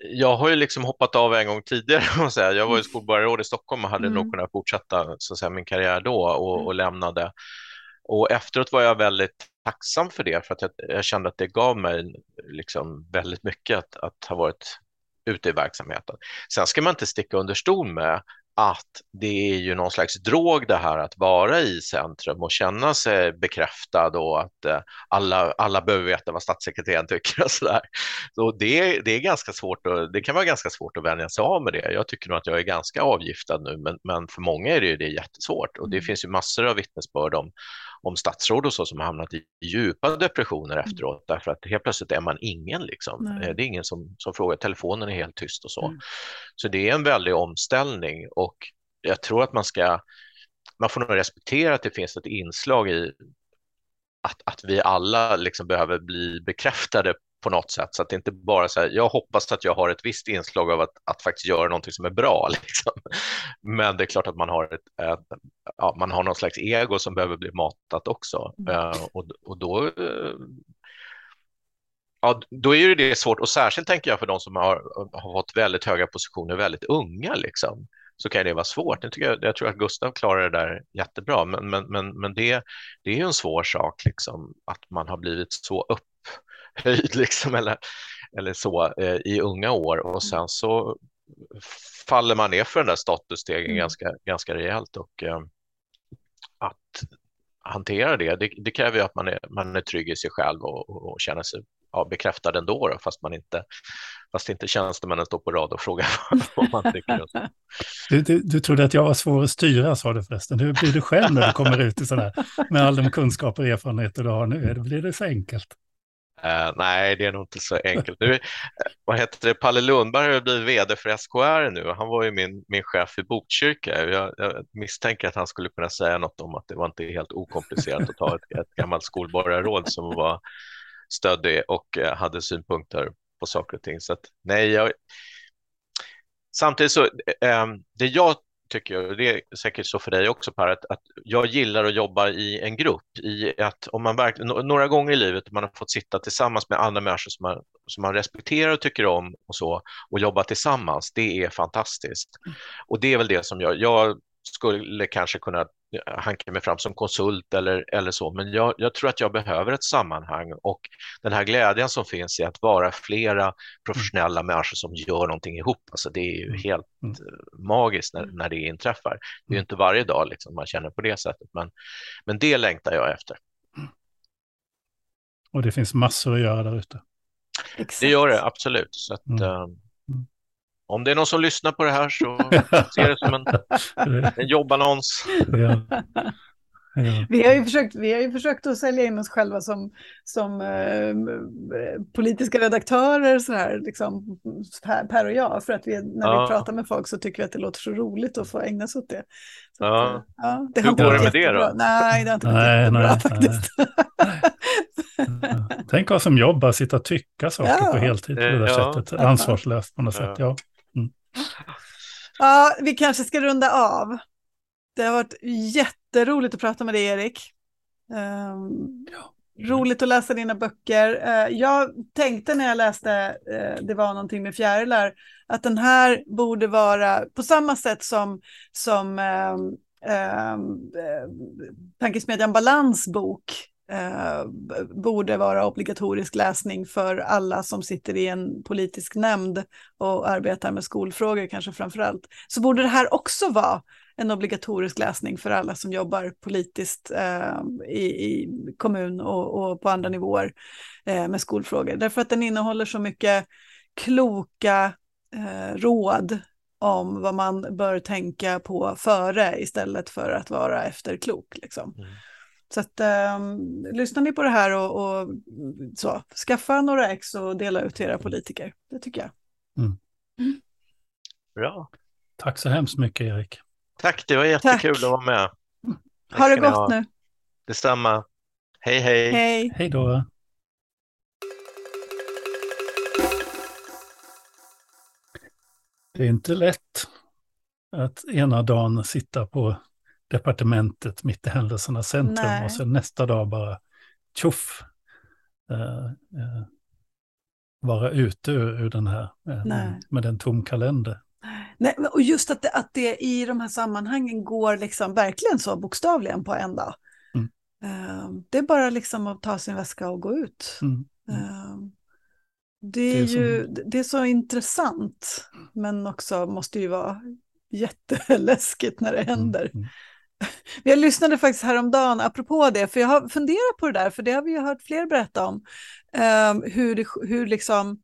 jag har ju liksom hoppat av en gång tidigare. Och säga. Jag var ju skolborgarråd i Stockholm och hade mm. nog kunnat fortsätta så säga, min karriär då och, mm. och lämnade. Och efteråt var jag väldigt tacksam för det, för att jag, jag kände att det gav mig liksom väldigt mycket att, att ha varit ute i verksamheten. Sen ska man inte sticka under stol med att det är ju någon slags drog det här att vara i centrum och känna sig bekräftad och att eh, alla, alla behöver veta vad statssekreteraren tycker och sådär. Så det, det är ganska svårt och det kan vara ganska svårt att vänja sig av med det. Jag tycker nog att jag är ganska avgiftad nu, men, men för många är det, det är jättesvårt och det mm. finns ju massor av vittnesbörd om, om statsråd och så som har hamnat i djupa depressioner mm. efteråt därför att helt plötsligt är man ingen liksom. Nej. Eh, det är ingen som, som frågar, telefonen är helt tyst och så. Mm. Så det är en väldig omställning och jag tror att man ska, man får nog respektera att det finns ett inslag i att, att vi alla liksom behöver bli bekräftade på något sätt så att det inte bara så här, jag hoppas att jag har ett visst inslag av att, att faktiskt göra någonting som är bra. Liksom. Men det är klart att man har, ett, ett, ja, man har någon slags ego som behöver bli matat också. Mm. Uh, och, och då, ja, då är det svårt och särskilt tänker jag för de som har, har fått väldigt höga positioner väldigt unga liksom så kan det vara svårt. Jag, tycker, jag tror att Gustav klarar det där jättebra, men, men, men, men det, det är ju en svår sak liksom, att man har blivit så upp höjd liksom, eller, eller så eh, i unga år och sen så faller man ner för den där statusstegen mm. ganska, ganska rejält och eh, att hantera det, det, det, kräver ju att man är, man är trygg i sig själv och, och, och känner sig ja, bekräftad ändå, då, fast man inte fast inte tjänstemännen står på rad och frågar vad man tycker. Du, du, du trodde att jag var svår att styra, sa du förresten. Hur blir du själv när du kommer ut i sådär, med all de kunskaper och erfarenheter du har nu? Blir det så enkelt? Uh, nej, det är nog inte så enkelt. Nu, eh, vad heter det? Palle Lundberg har blivit vd för SKR nu. Han var ju min, min chef i Botkyrka. Jag, jag, misstänker att han skulle kunna säga något om att det var inte helt okomplicerat att ta ett, ett gammalt skolborgarråd som var stöddig och eh, hade synpunkter på saker och ting. Så att, nej, jag... Samtidigt så, det jag tycker jag, det är säkert så för dig också Per, att, att jag gillar att jobba i en grupp. I att om man verkligen, några gånger i livet man har fått sitta tillsammans med andra människor som man, som man respekterar och tycker om och så och jobba tillsammans, det är fantastiskt. Mm. Och det är väl det som jag, jag skulle kanske kunna hanka mig fram som konsult eller, eller så, men jag, jag, tror att jag behöver ett sammanhang och den här glädjen som finns i att vara flera professionella mm. människor som gör någonting ihop, alltså det är ju mm. helt mm. magiskt när, när det inträffar. Det är ju mm. inte varje dag liksom man känner på det sättet, men, men det längtar jag efter. Och det finns massor att göra där ute. Det gör det, absolut. Så att, mm. Om det är någon som lyssnar på det här så ser det som en, en jobbannons. Ja. Ja. Vi, har ju försökt, vi har ju försökt att sälja in oss själva som, som eh, politiska redaktörer, så här, liksom, Per och jag, för att vi, när ja. vi pratar med folk så tycker vi att det låter så roligt att få ägna sig åt det. Så ja. Att, ja, det Hur går det med det då? Nej, det har inte gått jättebra nej, faktiskt. Nej. Tänk oss som jobbar, sitta och tycka saker på heltid på det där sättet, ansvarslöst på något sätt. Ja. Ja, vi kanske ska runda av. Det har varit jätteroligt att prata med dig, Erik. Um, ja. Roligt att läsa dina böcker. Uh, jag tänkte när jag läste uh, Det var någonting med fjärilar att den här borde vara på samma sätt som, som uh, Tankesmedjan Balans bok eh, borde vara obligatorisk läsning för alla som sitter i en politisk nämnd och arbetar med skolfrågor kanske framför allt. Så borde det här också vara en obligatorisk läsning för alla som jobbar politiskt eh, i, i, kommun och, och, på andra nivåer eh, med skolfrågor. Därför att den innehåller så mycket kloka eh, råd om vad man bör tänka på före istället för att vara efterklok. Liksom. Mm. Så att, um, lyssnar ni på det här och, och, så, skaffa några ex och dela ut till era politiker. Det tycker jag. Mm. Mm. Bra. Tack så hemskt mycket Erik. Tack, det var jättekul Tack. att vara med. Tack ha det gott ha. nu. Detsamma. Hej, hej. Hej, hej då. Det är inte lätt att ena dagen sitta på departementet mitt i händelsernas centrum Nej. och sen nästa dag bara tjoff eh, eh, vara ute ur, ur den här eh, med, en tom kalender. Nej, och just att det, att det i de här sammanhangen går liksom verkligen så bokstavligen på en dag. Mm. Uh, det är bara liksom att ta sin väska och gå ut. Mm. Uh, det, är det, är ju, som... det är så intressant, men också måste ju vara jätteläskigt när det händer. Mm. Jag lyssnade faktiskt häromdagen, apropå det, för jag har funderat på det där, för det har vi ju hört fler berätta om. Eh, hur, det, hur liksom,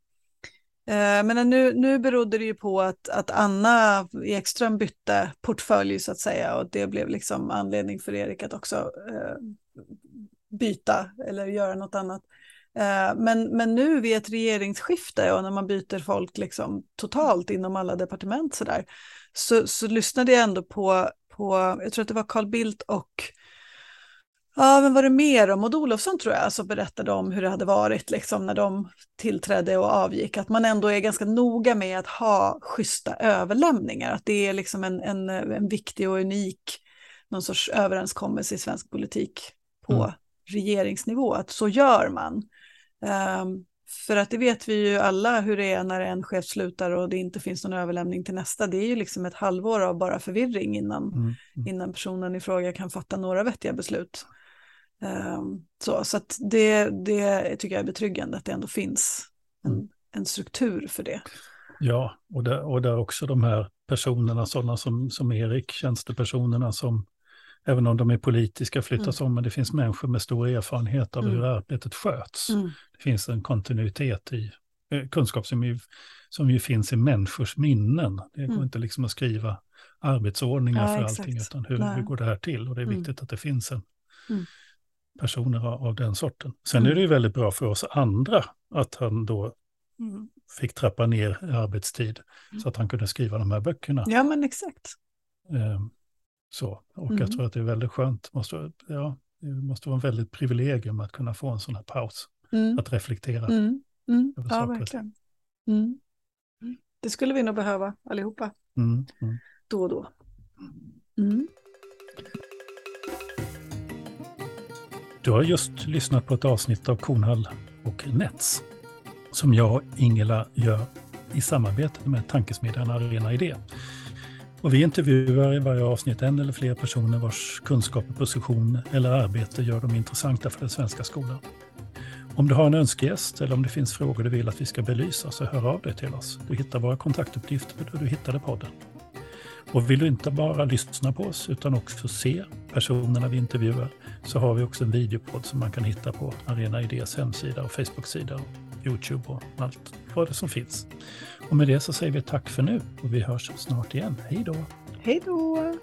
Eh, men nu, nu berodde det ju på att, att Anna Ekström bytte portfölj så att säga och det blev liksom anledning för Erik att också eh, byta eller göra något annat. Eh, men, men nu vid ett regeringsskifte och när man byter folk liksom totalt inom alla departement så där, så, så lyssnade jag ändå på på, jag tror att det var Carl Bildt och Ja, men var det mer om Maud Olofsson tror jag som berättade om hur det hade varit liksom när de tillträdde och avgick. Att man ändå är ganska noga med att ha schyssta överlämningar. Att det är liksom en, en, en viktig och unik någon sorts överenskommelse i svensk politik på mm. regeringsnivå. Att så gör man. Um, för att det vet vi ju alla hur det är när en chef slutar och det inte finns någon överlämning till nästa. Det är ju liksom ett halvår av bara förvirring innan, mm. Mm. innan personen i fråga kan fatta några vettiga beslut. Um, så så det, det tycker jag är betryggande att det ändå finns en, mm. en struktur för det. Ja, och där, och där också de här personerna, sådana som, som Erik, tjänstepersonerna som även om de är politiska, flyttas mm. om, men det finns människor med stor erfarenhet av mm. hur arbetet sköts. Mm. Det finns en kontinuitet i eh, kunskap som ju, som ju finns i människors minnen. Det går mm. inte liksom att skriva arbetsordningar ja, för exakt. allting, utan hur, hur, går det här till? Och det är mm. viktigt att det finns en mm. personer av, av, den sorten. Sen är det ju väldigt bra för oss andra att han då fick trappa ner arbetstid så att han kunde skriva de här böckerna. Ja, men exakt. Um, så, och mm. jag tror att det är väldigt skönt, måste, ja, det måste vara en väldigt privilegium att kunna få en sån här paus, mm. att reflektera. Mm. Mm. Ja, verkligen. Mm. Det skulle vi nog behöva allihopa, mm. Mm. då och då. Du har just lyssnat på ett avsnitt av Kornhall och Nets som jag och Ingela gör i samarbete med tankesmedjan Arena Idé. Och vi intervjuar i varje avsnitt en eller fler personer vars kunskaper, position eller arbete gör dem intressanta för den svenska skolan. Om du har en önskegäst eller om det finns frågor du vill att vi ska belysa så hör av dig till oss. Du hittar våra kontaktuppgifter där du hittade podden. Och vill du inte bara lyssna på oss utan också se personerna vi intervjuar så har vi också en videopodd som man kan hitta på Arena Idés hemsida och Facebook-sida Youtube och allt vad det som finns. Och med det så säger vi tack för nu och vi hörs snart igen. Hej då! Hej då!